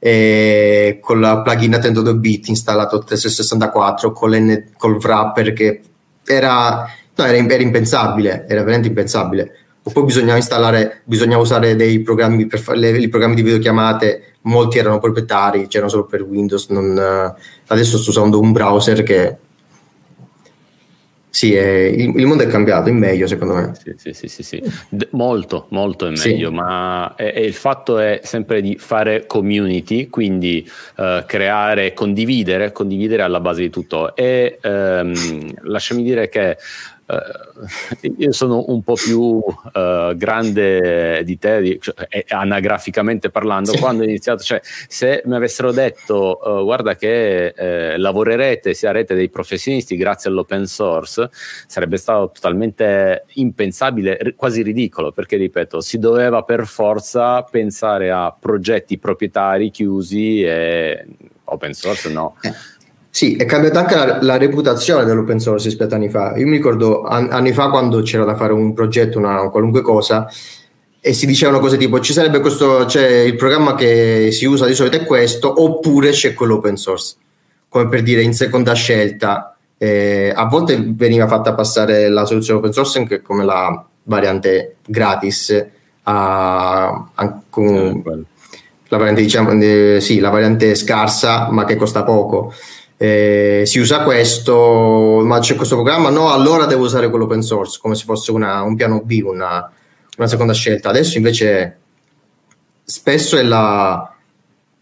e con la plugin a 32 bit installato 364 con col wrapper che era, no, era, era, impensabile, era veramente impensabile. Poi bisognava installare, bisognava usare dei programmi per fare i programmi di videochiamate, molti erano proprietari, c'erano solo per Windows. Non, adesso sto usando un browser che sì, è, il, il, mondo è cambiato in meglio secondo me. Sì, sì, sì, sì, sì. D- molto, molto in meglio, sì. ma è, è il fatto è sempre di fare community, quindi uh, creare, condividere, condividere alla base di tutto. E um, lasciami dire che Uh, io sono un po' più uh, grande di te, di, cioè, anagraficamente parlando, sì. quando ho iniziato, cioè se mi avessero detto uh, guarda che eh, lavorerete, sarete dei professionisti grazie all'open source, sarebbe stato totalmente impensabile, quasi ridicolo, perché ripeto, si doveva per forza pensare a progetti proprietari chiusi e open source no. Eh sì, è cambiata anche la, la, reputazione dell'open source rispetto a anni fa. Io mi ricordo an- anni fa quando c'era da fare un progetto, una qualunque cosa, e si dicevano cose tipo ci sarebbe questo, c'è il programma che si usa di solito è questo, oppure c'è quello open source. Come per dire in seconda scelta, eh, a volte veniva fatta passare la soluzione open source anche come la variante gratis, a, a, con, la variante, diciamo, eh, sì, la variante scarsa ma che costa poco eh, si usa questo, ma c'è questo programma, no, allora devo usare quello open source, come se fosse una, un piano B, una, una, seconda scelta. Adesso invece spesso è la,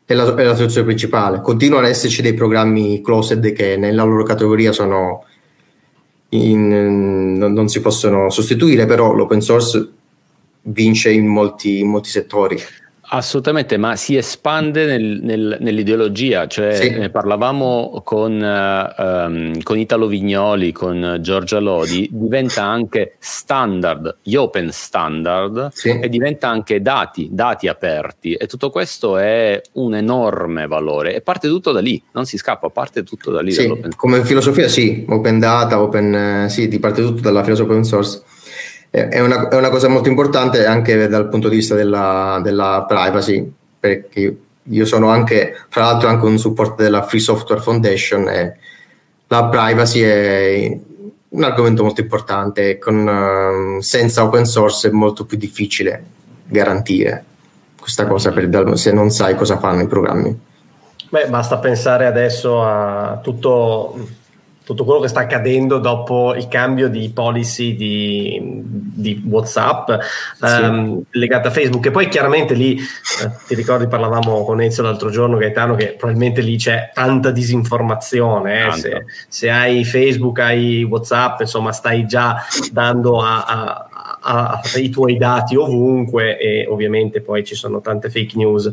è, la, è la soluzione principale. Continuano ad esserci dei programmi closed che nella loro categoria sono in, non, non, si possono sostituire, però l'open source vince in molti, in molti settori. Assolutamente, ma si espande nel, nel, nell'ideologia, cioè sì. ne parlavamo con, uh, um, con, Italo Vignoli, con Giorgia Lodi, diventa anche standard, gli open standard sì. e diventa anche dati, dati aperti e tutto questo è un enorme valore e parte tutto da lì, non si scappa, parte tutto da lì. Sì, come filosofia sì, open data, open, sì, parte tutto dalla filosofia open source è una, è una, cosa molto importante anche dal punto di vista della, della, privacy, perché io sono anche, fra l'altro, anche un supporto della Free Software Foundation e la privacy è un argomento molto importante. Con, uh, senza open source è molto più difficile garantire questa cosa per, se non sai cosa fanno i programmi. Beh, basta pensare adesso a tutto tutto quello che sta accadendo dopo il cambio di policy di, di WhatsApp sì. um, legata a Facebook. E poi chiaramente lì, eh, ti ricordi, parlavamo con Ezio l'altro giorno, Gaetano, che probabilmente lì c'è tanta disinformazione. Eh? Se, se, hai Facebook, hai WhatsApp, insomma, stai già dando a, a ha i tuoi dati ovunque e ovviamente poi ci sono tante fake news.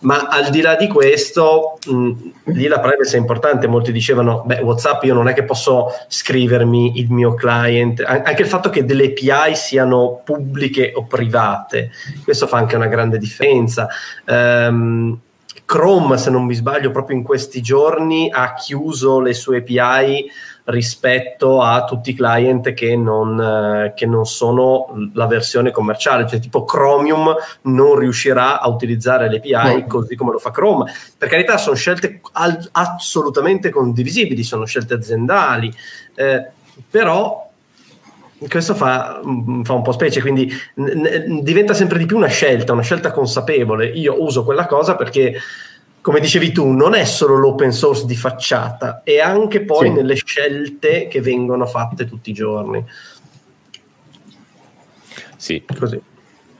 Ma al di là di questo, mh, lì la privacy è importante. Molti dicevano, beh, WhatsApp io non è che posso scrivermi il mio client, anche il fatto che delle API siano pubbliche o private, questo fa anche una grande differenza. Um, Chrome, se non mi sbaglio, proprio in questi giorni ha chiuso le sue API rispetto a tutti i client che non, eh, che non sono la versione commerciale, cioè tipo Chromium non riuscirà a utilizzare le API no. così come lo fa Chrome. Per carità, sono scelte al- assolutamente condivisibili, sono scelte aziendali, eh, però questo fa, mm, fa, un po' specie, quindi n- diventa sempre di più una scelta, una scelta consapevole. Io uso quella cosa perché come dicevi tu, non è solo l'open source di facciata, è anche poi sì. nelle scelte che vengono fatte tutti i giorni. Sì, così.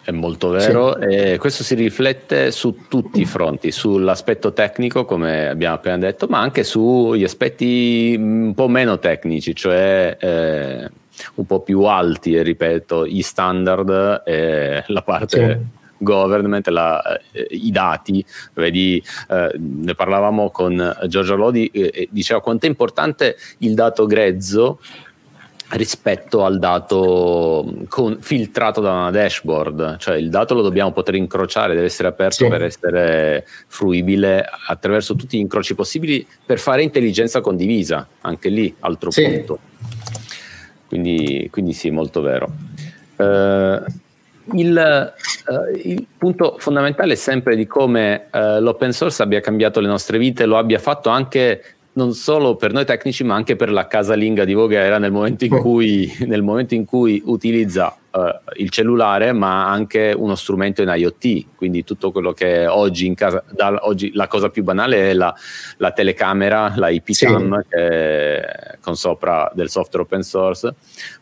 È molto vero sì. e questo si riflette su tutti i fronti, sull'aspetto tecnico come abbiamo appena detto, ma anche sugli aspetti un po' meno tecnici, cioè eh, un po' più alti, ripeto, gli standard e la parte... Sì government, la, eh, i dati, vedi, eh, ne parlavamo con Giorgio Lodi, eh, diceva quanto è importante il dato grezzo rispetto al dato con, filtrato da una dashboard, cioè il dato lo dobbiamo poter incrociare, deve essere aperto sì. per essere fruibile attraverso tutti gli incroci possibili per fare intelligenza condivisa, anche lì altro sì. punto. Quindi, quindi sì, molto vero. Uh, il, uh, il, punto fondamentale è sempre di come uh, l'open source abbia cambiato le nostre vite, lo abbia fatto anche non solo per noi tecnici, ma anche per la casalinga di Voghera nel momento in oh. cui, nel momento in cui utilizza uh, il cellulare, ma anche uno strumento in IoT. Quindi tutto quello che oggi in casa, da, oggi la cosa più banale è la, la telecamera, la IP cam, sì. con sopra del software open source,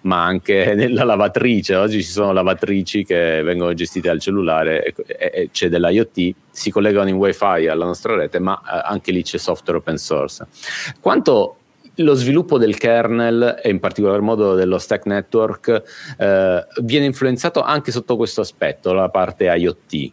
ma anche (laughs) la lavatrice. Oggi ci sono lavatrici che vengono gestite al cellulare e, e c'è dell'IoT, si collegano in wifi alla nostra rete, ma uh, anche lì c'è software open source. Quanto lo sviluppo del kernel e in particolar modo dello stack network eh, viene influenzato anche sotto questo aspetto, la parte IoT?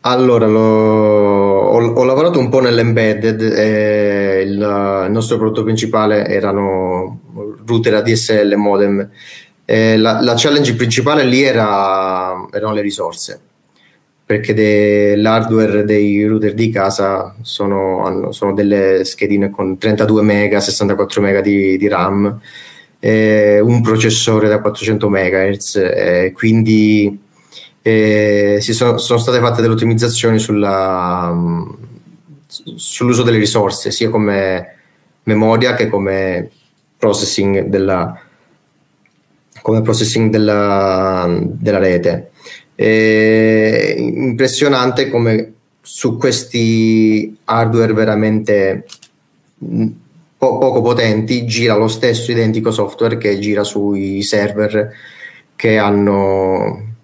Allora, lo, ho, ho, lavorato un po' nell'embedded e il, il, nostro prodotto principale erano router ADSL modem. La, la, challenge principale lì era, erano le risorse perché de, l'hardware dei router di casa sono, hanno, sono, delle schedine con 32 MB, 64 MB di, di RAM, un processore da 400 MHz, quindi eh, sono, sono, state fatte delle ottimizzazioni sulla, sull'uso delle risorse, sia come memoria che come processing della, come processing della, della rete. È impressionante come su questi hardware veramente mm, po- poco potenti gira lo stesso identico software che gira sui server che hanno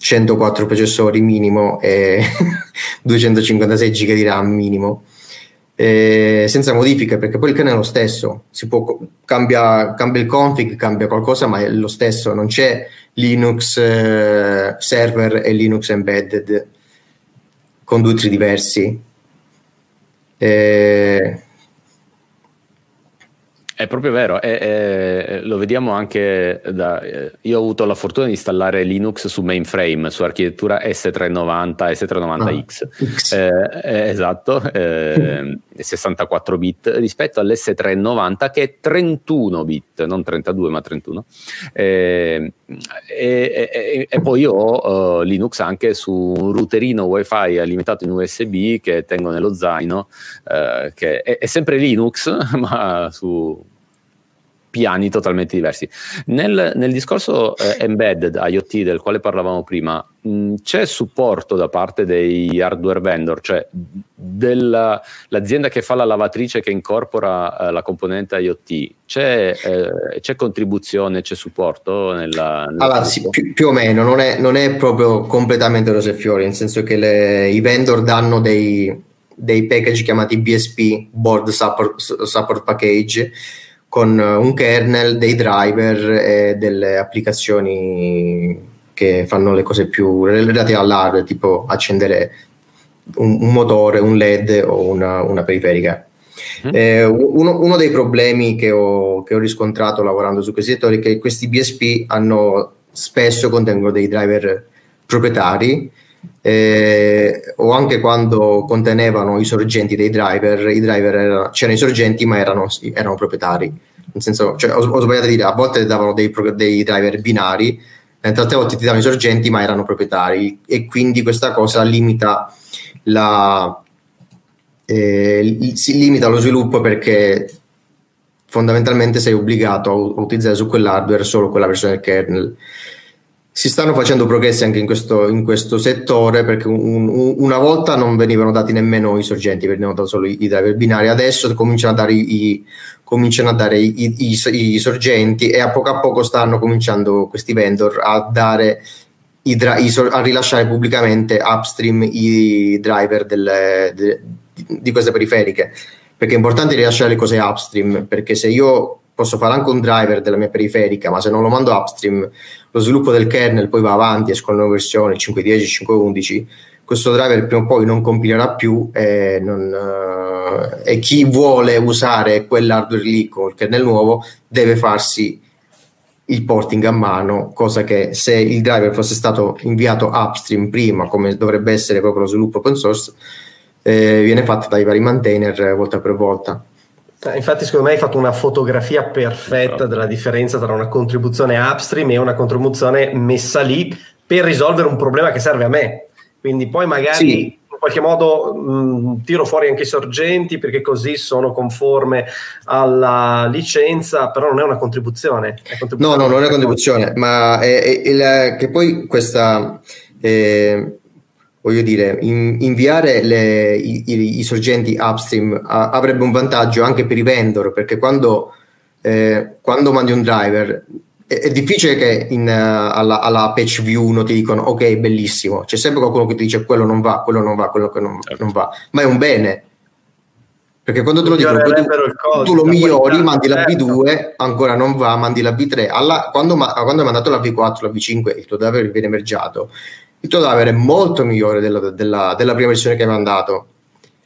104 processori minimo e (laughs) 256 GB di RAM minimo. Eh, senza modifiche perché poi il kernel è lo stesso. Si può, cambia, cambia il config cambia qualcosa ma è lo stesso. Non c'è Linux eh, server e Linux embedded con due tree diversi. Eh, è proprio vero, è, è, lo vediamo anche da... Eh, io ho avuto la fortuna di installare Linux su mainframe, su architettura S390, S390X. Ah, eh, eh, esatto, eh, 64 bit rispetto all'S390 che è 31 bit, non 32 ma 31. Eh, e, e, poi io ho uh, Linux anche su un routerino wifi alimentato in USB che tengo nello zaino, uh, che è, è sempre Linux (laughs) ma su piani totalmente diversi. Nel, nel discorso eh, embedded IoT del quale parlavamo prima, mh, c'è supporto da parte dei hardware vendor, cioè dell'azienda che fa la lavatrice che incorpora eh, la componente IoT, c'è, eh, c'è, contribuzione, c'è supporto nella... nella allora, sì, più, più, o meno, non è, non è, proprio completamente rose e fiori, nel senso che le, i vendor danno dei, dei package chiamati BSP, Board Support, support Package, con un kernel, dei driver e delle applicazioni che fanno le cose più relative all'hardware, tipo accendere un, un motore, un LED o una, una periferica. Mm. Eh, uno, uno, dei problemi che ho, che ho, riscontrato lavorando su questi settori è che questi BSP hanno spesso contengono dei driver proprietari eh, o anche quando contenevano i sorgenti dei driver, i driver erano, c'erano i sorgenti ma erano, erano proprietari. Nel senso, cioè, ho, ho, sbagliato a dire, a volte davano dei, dei driver binari, mentre altre volte ti davano i sorgenti ma erano proprietari e quindi questa cosa limita la, eh, limita lo sviluppo perché fondamentalmente sei obbligato a utilizzare su quell'hardware solo quella versione del kernel si stanno facendo progressi anche in questo, in questo settore perché un, un, una volta non venivano dati nemmeno i sorgenti, venivano dati solo i, i driver binari, adesso cominciano a dare, i, cominciano a dare i, i, sorgenti e a poco a poco stanno cominciando questi vendor a dare a rilasciare pubblicamente upstream i driver delle, de, di queste periferiche. Perché è importante rilasciare le cose upstream perché se io posso fare anche un driver della mia periferica, ma se non lo mando upstream, lo sviluppo del kernel poi va avanti, escono nuove versioni, 5.10, 5.11, questo driver prima o poi non compilerà più e, non, uh, e chi vuole usare quell'hardware lì con il kernel nuovo deve farsi il porting a mano, cosa che se il driver fosse stato inviato upstream prima, come dovrebbe essere proprio lo sviluppo open source, eh, viene fatto dai vari maintainer volta per volta. Eh, infatti, secondo me hai fatto una fotografia perfetta esatto. della differenza tra una contribuzione upstream e una contribuzione messa lì per risolvere un problema che serve a me. Quindi poi magari sì. in qualche modo mh, tiro fuori anche i sorgenti perché così sono conforme alla licenza, però non è una contribuzione. È contribuzione no, no, non è contribuzione, ma è, è, è, che poi questa... Eh, voglio dire, in, inviare le, i, i, i, sorgenti upstream a, avrebbe un vantaggio anche per i vendor, perché quando, eh, quando mandi un driver è, è difficile che in, uh, alla, alla, patch view 1 ti dicono ok, bellissimo, c'è sempre qualcuno che ti dice quello non va, quello non va, quello che non, certo. non va, ma è un bene. Perché quando te lo dicono, tu, codice, tu, lo migliori, mandi la V2, certo. ancora non va, mandi la V3. Alla, quando, quando hai mandato la V4, la V5, il tuo driver viene mergiato il tuo driver è molto migliore della, della, della prima versione che hai mandato.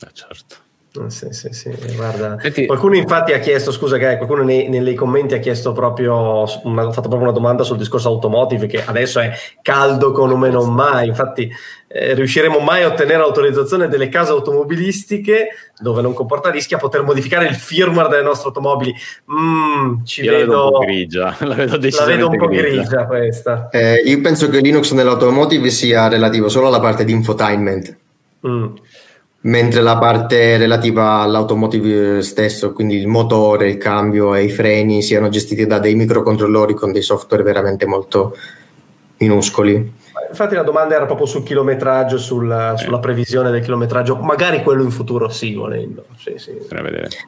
Eh, certo. Eh, sì, sì, sì. Guarda, Senti, qualcuno infatti ha chiesto, scusa che qualcuno nei, nei, commenti ha chiesto proprio, una, ha fatto proprio una domanda sul discorso automotive che adesso è caldo come non mai, infatti eh, riusciremo mai a ottenere l'autorizzazione delle case automobilistiche dove non comporta rischi a poter modificare il firmware delle nostre automobili. Mm, ci io vedo, la vedo un po' grigia, (laughs) la vedo, la vedo un po' grigia, grigia questa. Eh, io penso che Linux nell'automotive sia relativo solo alla parte di infotainment. Mm mentre la parte relativa all'automotive stesso, quindi il motore, il cambio e i freni, siano gestiti da dei microcontrollori con dei software veramente molto minuscoli. Infatti la domanda era proprio sul chilometraggio, sulla, sulla previsione del chilometraggio, magari quello in futuro sì, volendo. Sì, sì.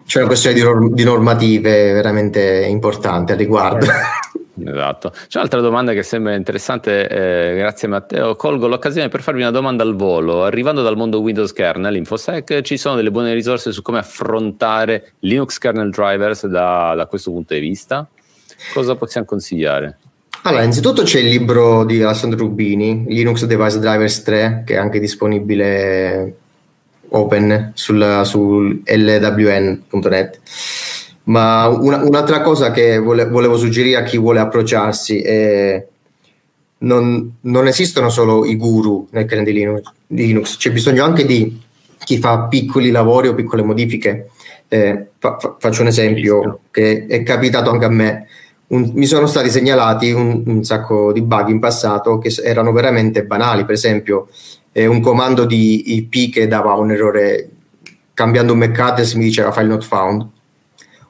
C'è una questione di, di normative veramente importante al riguardo. Eh. (laughs) Esatto. C'è un'altra domanda che sembra interessante, eh, grazie Matteo. Colgo l'occasione per farvi una domanda al volo. Arrivando dal mondo Windows kernel, InfoSec, ci sono delle buone risorse su come affrontare Linux kernel drivers da, da questo punto di vista? Cosa possiamo consigliare? Allora, innanzitutto c'è il libro di Alessandro Rubini, Linux Device Drivers 3, che è anche disponibile open sul, su lwn.net ma una, un'altra cosa che vole, volevo suggerire a chi vuole approcciarsi è non, non esistono solo i guru nel kernel di Linux, c'è bisogno anche di chi fa piccoli lavori o piccole modifiche. Eh, fa, fa, faccio un esempio che è capitato anche a me. Un, mi sono stati segnalati un, un, sacco di bug in passato che erano veramente banali, per esempio eh, un comando di IP che dava un errore. Cambiando un McAdress mi diceva file not found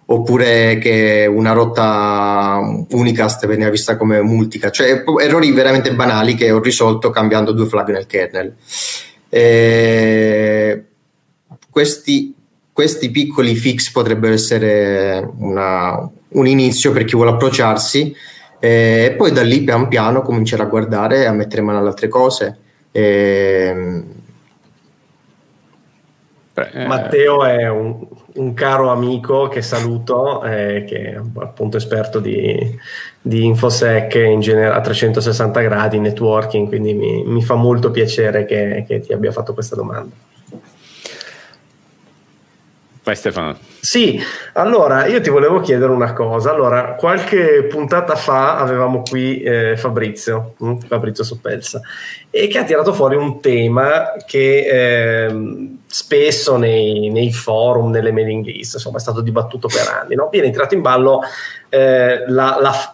oppure che una rotta unicast veniva vista come multica, cioè errori veramente banali che ho risolto cambiando due flag nel kernel. E questi, questi piccoli fix potrebbero essere una, un inizio per chi vuole approcciarsi e poi da lì pian piano cominciare a guardare e a mettere mano alle altre cose. E... Beh, Matteo è un, un caro amico che saluto, eh, che è appunto esperto di, di InfoSec in genere, a 360 gradi, networking, quindi mi, mi fa molto piacere che, che ti abbia fatto questa domanda. Vai Stefano. Sì, allora io ti volevo chiedere una cosa. Allora, qualche puntata fa avevamo qui eh, Fabrizio, hm? Fabrizio Soppelsa, e che ha tirato fuori un tema che eh, spesso nei, nei, forum, nelle mailing list, insomma, è stato dibattuto per anni. No? Viene tirato in ballo eh, la, la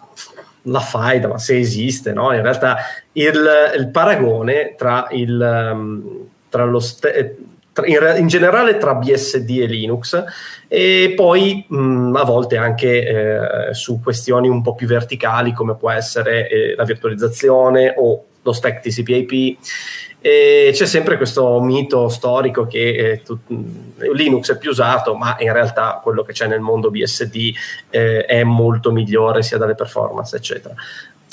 la faida, ma se esiste, no? in realtà il, il paragone tra, il, um, tra lo ste- in, in, generale tra BSD e Linux e poi mh, a volte anche eh, su questioni un po' più verticali come può essere eh, la virtualizzazione o lo stack TCP/IP e c'è sempre questo mito storico che eh, tu, Linux è più usato, ma in realtà quello che c'è nel mondo BSD eh, è molto migliore sia dalle performance, eccetera.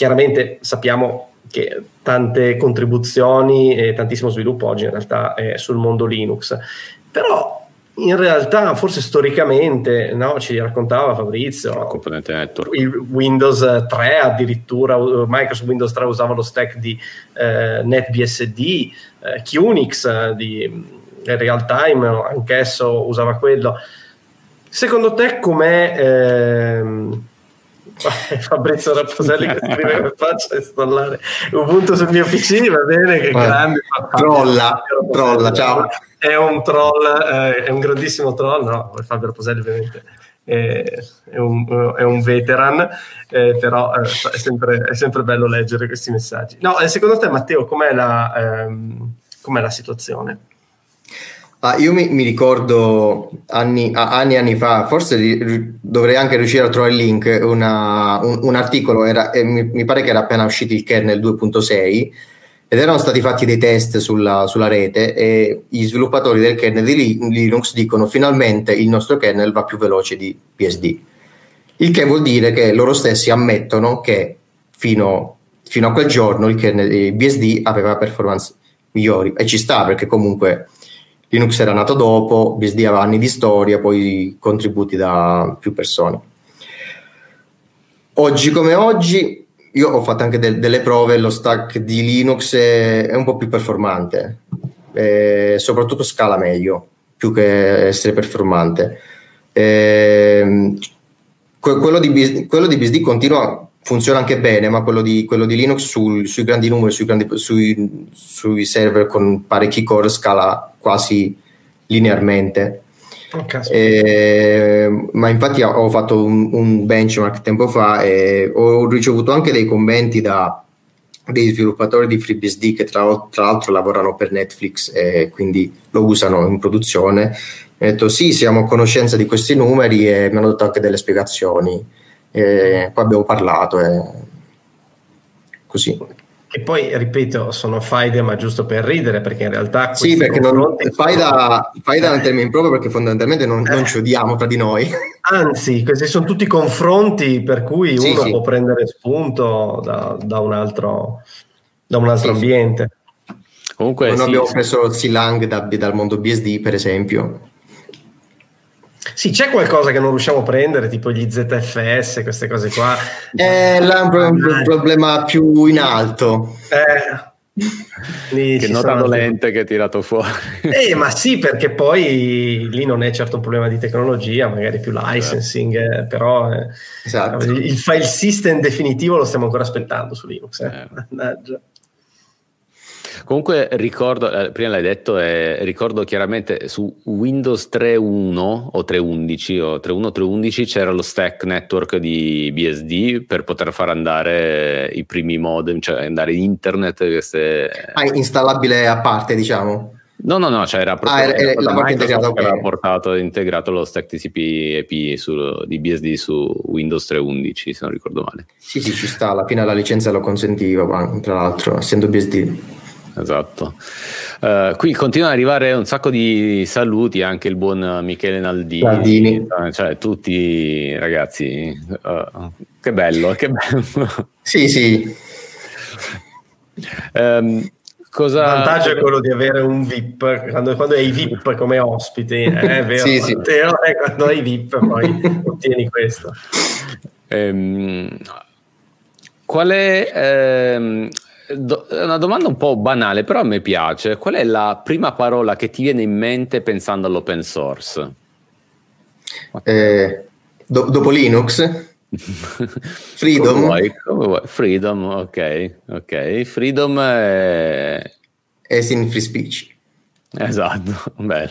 Chiaramente sappiamo che tante contribuzioni e tantissimo sviluppo oggi in realtà è sul mondo Linux. Però in realtà, forse storicamente, no, ci raccontava Fabrizio, il Windows 3 addirittura, Microsoft Windows 3 usava lo stack di eh, NetBSD, eh, eh, di Realtime, anch'esso usava quello. Secondo te com'è... Ehm, (laughs) Fabrizio Rapposelli che scrive come faccio a installare Ubuntu sul mio PC, va bene, che grande. Trolla, trolla, ciao. È un troll, eh, è un grandissimo troll, no, Fabio Rapposelli ovviamente è un, è un veteran, eh, però eh, è, sempre, è, sempre, bello leggere questi messaggi. No, secondo te Matteo, com'è la, ehm, com'è la situazione? Ah, io mi, mi ricordo anni, anni e anni fa, forse ri, dovrei anche riuscire a trovare il link, una, un, un, articolo, era, eh, mi, mi, pare che era appena uscito il kernel 2.6 ed erano stati fatti dei test sulla, sulla rete e gli sviluppatori del kernel di Linux dicono finalmente il nostro kernel va più veloce di BSD. Il che vuol dire che loro stessi ammettono che fino, fino a quel giorno il kernel di BSD aveva performance migliori e ci sta perché comunque Linux era nato dopo, BSD aveva anni di storia, poi contributi da più persone. Oggi come oggi, io ho fatto anche de- delle prove, lo stack di Linux è, è un po' più performante, e soprattutto scala meglio, più che essere performante. E, quello, di, quello di BSD continua funziona anche bene, ma quello di, quello di Linux sul, sui grandi numeri, sui, grandi, sui, sui, server con parecchi core scala quasi linearmente. Oh, eh, ma infatti ho fatto un, un, benchmark tempo fa e ho ricevuto anche dei commenti da dei sviluppatori di FreeBSD che tra, tra l'altro lavorano per Netflix e quindi lo usano in produzione. Mi ho detto sì, siamo a conoscenza di questi numeri e mi hanno dato anche delle spiegazioni e poi abbiamo parlato e così. E poi, ripeto, sono faide ma giusto per ridere, perché in realtà... Sì, perché non, faida, faida è un termine improprio perché fondamentalmente non, eh. non, ci odiamo tra di noi. Anzi, questi sono tutti confronti per cui sì, uno sì. può prendere spunto da, da un altro, da un altro sì, ambiente. Comunque, non abbiamo preso Silang da, dal mondo BSD, per esempio. Sì, c'è qualcosa che non riusciamo a prendere, tipo gli ZFS, queste cose qua. È là un, un problema più in alto. Eh. (laughs) Lì che nota dolente che hai tirato fuori. Eh, ma sì, perché poi lì non è certo un problema di tecnologia, magari più licensing, eh, però eh, esatto. il file system definitivo lo stiamo ancora aspettando su Linux. Eh. Mannaggia. Comunque ricordo, eh, prima l'hai detto, eh, ricordo chiaramente su Windows 3.1 o 3.11 o 3.1 3.11 c'era lo stack network di BSD per poter far andare i primi modem, cioè andare in internet. Queste... Ah, installabile a parte, diciamo. No, no, no, cioè era proprio ah, era, la parte integrata okay. aveva portato integrato lo stack TCP EP su, di BSD su Windows 3.11, se non ricordo male. Sì, sì, ci sta, alla fine la licenza lo consentiva, tra l'altro, essendo BSD esatto. Uh, qui continuano ad arrivare un sacco di saluti, anche il buon Michele Naldini. Naldini. Cioè, tutti ragazzi, uh, che bello, che bello. Sì, sì. Um, cosa... Il vantaggio è quello di avere un VIP, quando, quando hai VIP come ospite, eh, è (laughs) vero, sì, sì. Eh, quando hai VIP poi ottieni questo. Um, qual è... Um, do, una domanda un po' banale, però a me piace. Qual è la prima parola che ti viene in mente pensando all'open source? Eh, do, dopo Linux? (laughs) Freedom? Come vuoi, come vuoi. Freedom, ok. ok. Freedom è... È in free speech. Esatto, (laughs) bello.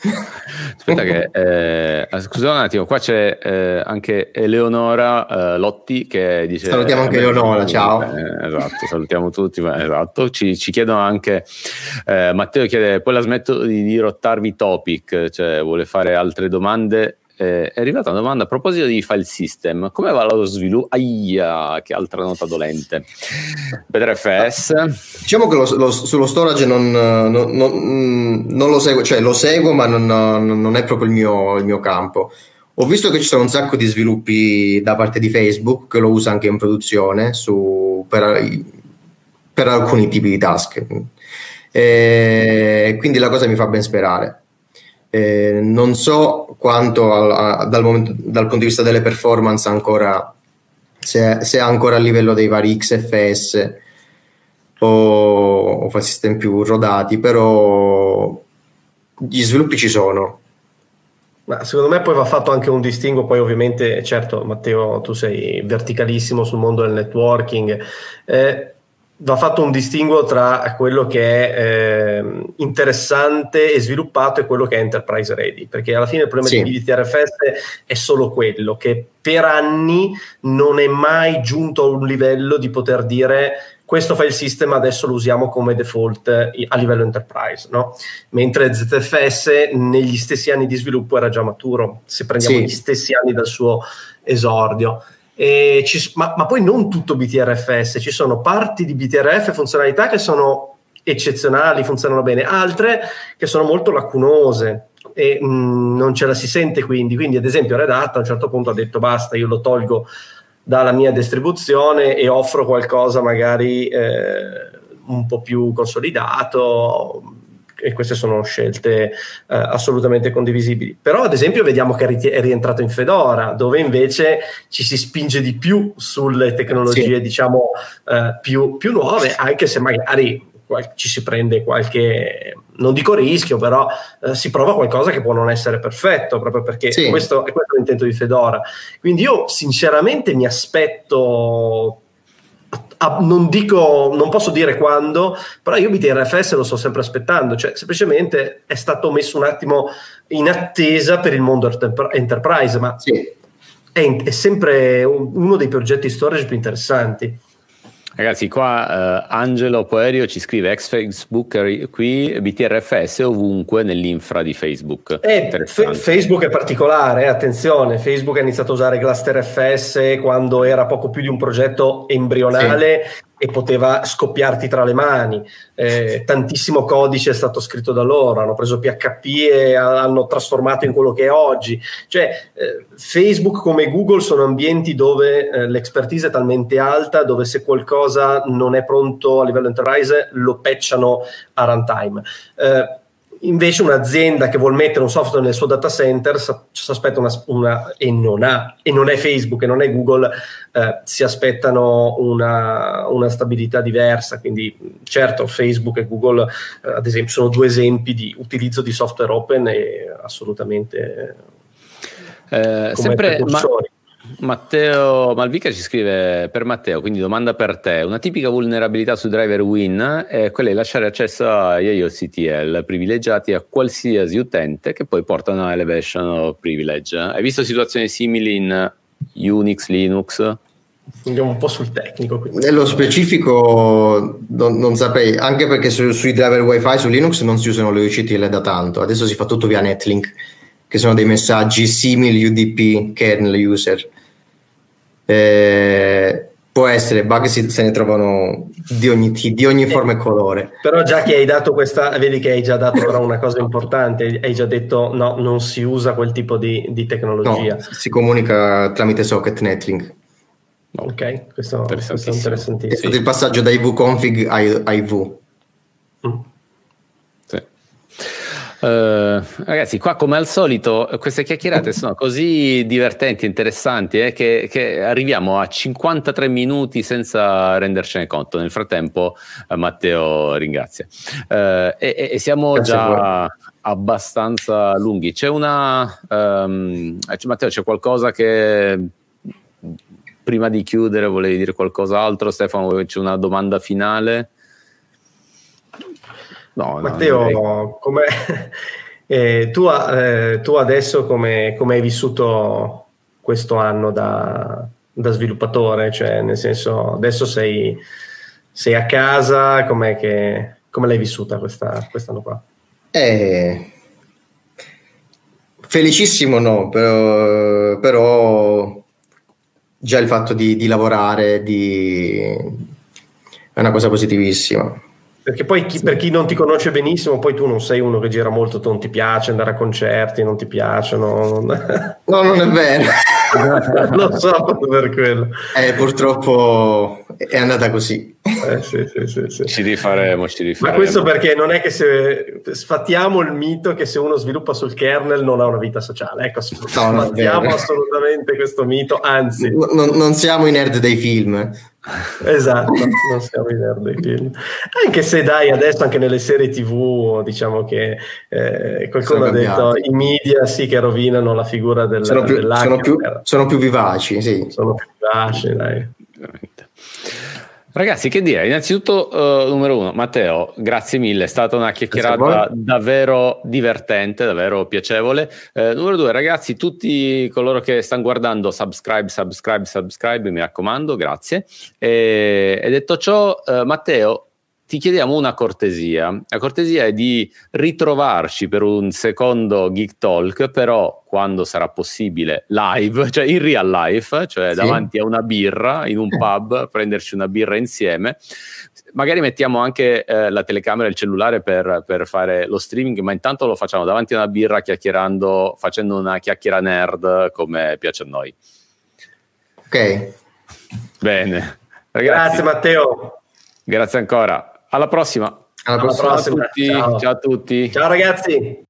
Aspetta che, eh, scusa un attimo, qua c'è eh, anche Eleonora eh, Lotti che dice... Salutiamo anche Eleonora, ciao. Eh, esatto, salutiamo tutti, ma, esatto. Ci, ci, chiedono anche, eh, Matteo chiede, poi la smetto di dirottarvi topic, cioè vuole fare altre domande eh, è arrivata una domanda a proposito di file system. Come va lo sviluppo? Aia, che altra nota dolente. BetterFS. Diciamo che lo, lo, sullo storage non, non, non, non, lo seguo, cioè lo seguo, ma non, è proprio il mio, il mio, campo. Ho visto che ci sono un sacco di sviluppi da parte di Facebook che lo usa anche in produzione su, per, per alcuni tipi di task. E quindi la cosa mi fa ben sperare. Eh, non so quanto a, a, dal, momento, dal, punto di vista delle performance ancora se, se ancora a livello dei vari XFS o, o system più rodati, però gli sviluppi ci sono. Ma secondo me poi va fatto anche un distinguo, poi ovviamente, certo Matteo, tu sei verticalissimo sul mondo del networking, eh, va fatto un distinguo tra quello che è eh, interessante e sviluppato e quello che è enterprise ready, perché alla fine il problema sì. di BTRFS è solo quello, che per anni non è mai giunto a un livello di poter dire questo file system adesso lo usiamo come default a livello enterprise, no? mentre ZFS negli stessi anni di sviluppo era già maturo, se prendiamo sì. gli stessi anni dal suo esordio. Ci, ma, ma, poi non tutto BTRFS, ci sono parti di BTRF funzionalità che sono eccezionali, funzionano bene, altre che sono molto lacunose e mh, mm, non ce la si sente quindi. Quindi, ad esempio, Red Hat a un certo punto ha detto basta, io lo tolgo dalla mia distribuzione e offro qualcosa magari eh, un po' più consolidato, e queste sono scelte eh, assolutamente condivisibili. Però, ad esempio, vediamo che è rientrato in Fedora, dove invece ci si spinge di più sulle tecnologie, sì. diciamo, eh, più, più nuove, anche se magari ci si prende qualche, non dico rischio, però eh, si prova qualcosa che può non essere perfetto, proprio perché sì. questo, è questo l'intento di Fedora. Quindi io sinceramente mi aspetto Ah, non dico, non posso dire quando, però io BTRFS lo sto sempre aspettando, cioè semplicemente è stato messo un attimo in attesa per il mondo enterprise, ma sì. è, è, sempre uno dei progetti storage più interessanti. Ragazzi, qua uh, Angelo Poerio ci scrive ex Facebook qui BTRFS ovunque nell'infra di Facebook. Eh, f- Facebook è particolare, attenzione, Facebook ha iniziato a usare Cluster FS quando era poco più di un progetto embrionale. Sì e poteva scoppiarti tra le mani. Eh, tantissimo codice è stato scritto da loro, hanno preso PHP e hanno trasformato in quello che è oggi. Cioè, eh, Facebook come Google sono ambienti dove eh, l'expertise è talmente alta, dove se qualcosa non è pronto a livello enterprise lo patchano a runtime. Eh, Invece un'azienda che vuole mettere un software nel suo data center si aspetta una, una, e non ha, e non è Facebook e non è Google, eh, si aspettano una, una, stabilità diversa. Quindi certo Facebook e Google eh, ad esempio sono due esempi di utilizzo di software open e assolutamente eh, sempre, ma, Matteo Malvica ci scrive per Matteo, quindi domanda per te. Una tipica vulnerabilità su driver win è quella di lasciare accesso a IOCTL privilegiati a qualsiasi utente che poi portano a elevation privilege. Hai visto situazioni simili in Unix, Linux? Andiamo un po' sul tecnico. Quindi. Nello specifico non, non saprei, anche perché su, sui driver wifi su Linux non si usano le UCTL da tanto, adesso si fa tutto via Netlink, che sono dei messaggi simili UDP kernel user eh, può essere bug si, se ne trovano di ogni, di ogni forma e colore. Però già che hai dato questa, vedi che hai già dato però una cosa (laughs) importante, hai già detto no, non si usa quel tipo di, di tecnologia. No, si comunica tramite socket netlink. Ok, questo, questo è interessantissimo. È stato il passaggio da ivconfig a iv. Mm. Uh, ragazzi, qua come al solito queste chiacchierate sono così divertenti interessanti eh, che, che, arriviamo a 53 minuti senza rendercene conto. Nel frattempo uh, Matteo ringrazia. Uh, e, e, siamo Grazie già abbastanza lunghi. C'è una... Um, Matteo, c'è qualcosa che prima di chiudere volevi dire qualcos'altro? Stefano, c'è una domanda finale? No, Matteo, no, (laughs) eh, tu, eh, tu, adesso come, come, hai vissuto questo anno da, da, sviluppatore? Cioè, nel senso, adesso sei, sei a casa, com'è che, come l'hai vissuta questa, quest'anno qua? Eh, felicissimo no, però, però, già il fatto di, di lavorare di, è una cosa positivissima perché poi chi, per chi non ti conosce benissimo, poi tu non sei uno che gira molto, non ti piace andare a concerti, non ti piacciono. No, non è vero. (laughs) Lo so per quello. Eh, purtroppo è andata così. Eh, sì, sì, sì, sì, Ci rifaremo, ci rifaremo. Ma questo perché non è che se sfattiamo il mito che se uno sviluppa sul kernel non ha una vita sociale. Ecco, sfattiamo no, assolutamente questo mito, anzi. Non, non siamo i nerd dei film. (laughs) esatto, non siamo i nerd dei film. Anche se dai, adesso anche nelle serie TV diciamo che eh, qualcuno ha detto i media sì che rovinano la figura del, sono più, sono più, sono più vivaci, sì. Sono più vivaci, dai. Veramente. Ragazzi, che dire? Innanzitutto, uh, numero uno, Matteo, grazie mille, è stata una chiacchierata davvero divertente, davvero piacevole. Uh, numero due, ragazzi, tutti coloro che stanno guardando, subscribe, subscribe, subscribe, mi raccomando, grazie. E, e detto ciò, uh, Matteo, ti chiediamo una cortesia. La cortesia è di ritrovarci per un secondo Geek Talk, però quando sarà possibile live, cioè in real life, cioè sì. davanti a una birra in un (laughs) pub, prenderci una birra insieme. Magari mettiamo anche eh, la telecamera e il cellulare per, per, fare lo streaming, ma intanto lo facciamo davanti a una birra chiacchierando, facendo una chiacchiera nerd come piace a noi. Ok. Bene. Ragazzi, Grazie Matteo. Grazie ancora. Alla prossima. Alla prossima. Ciao a tutti. Ciao. Ciao a tutti. Ciao ragazzi.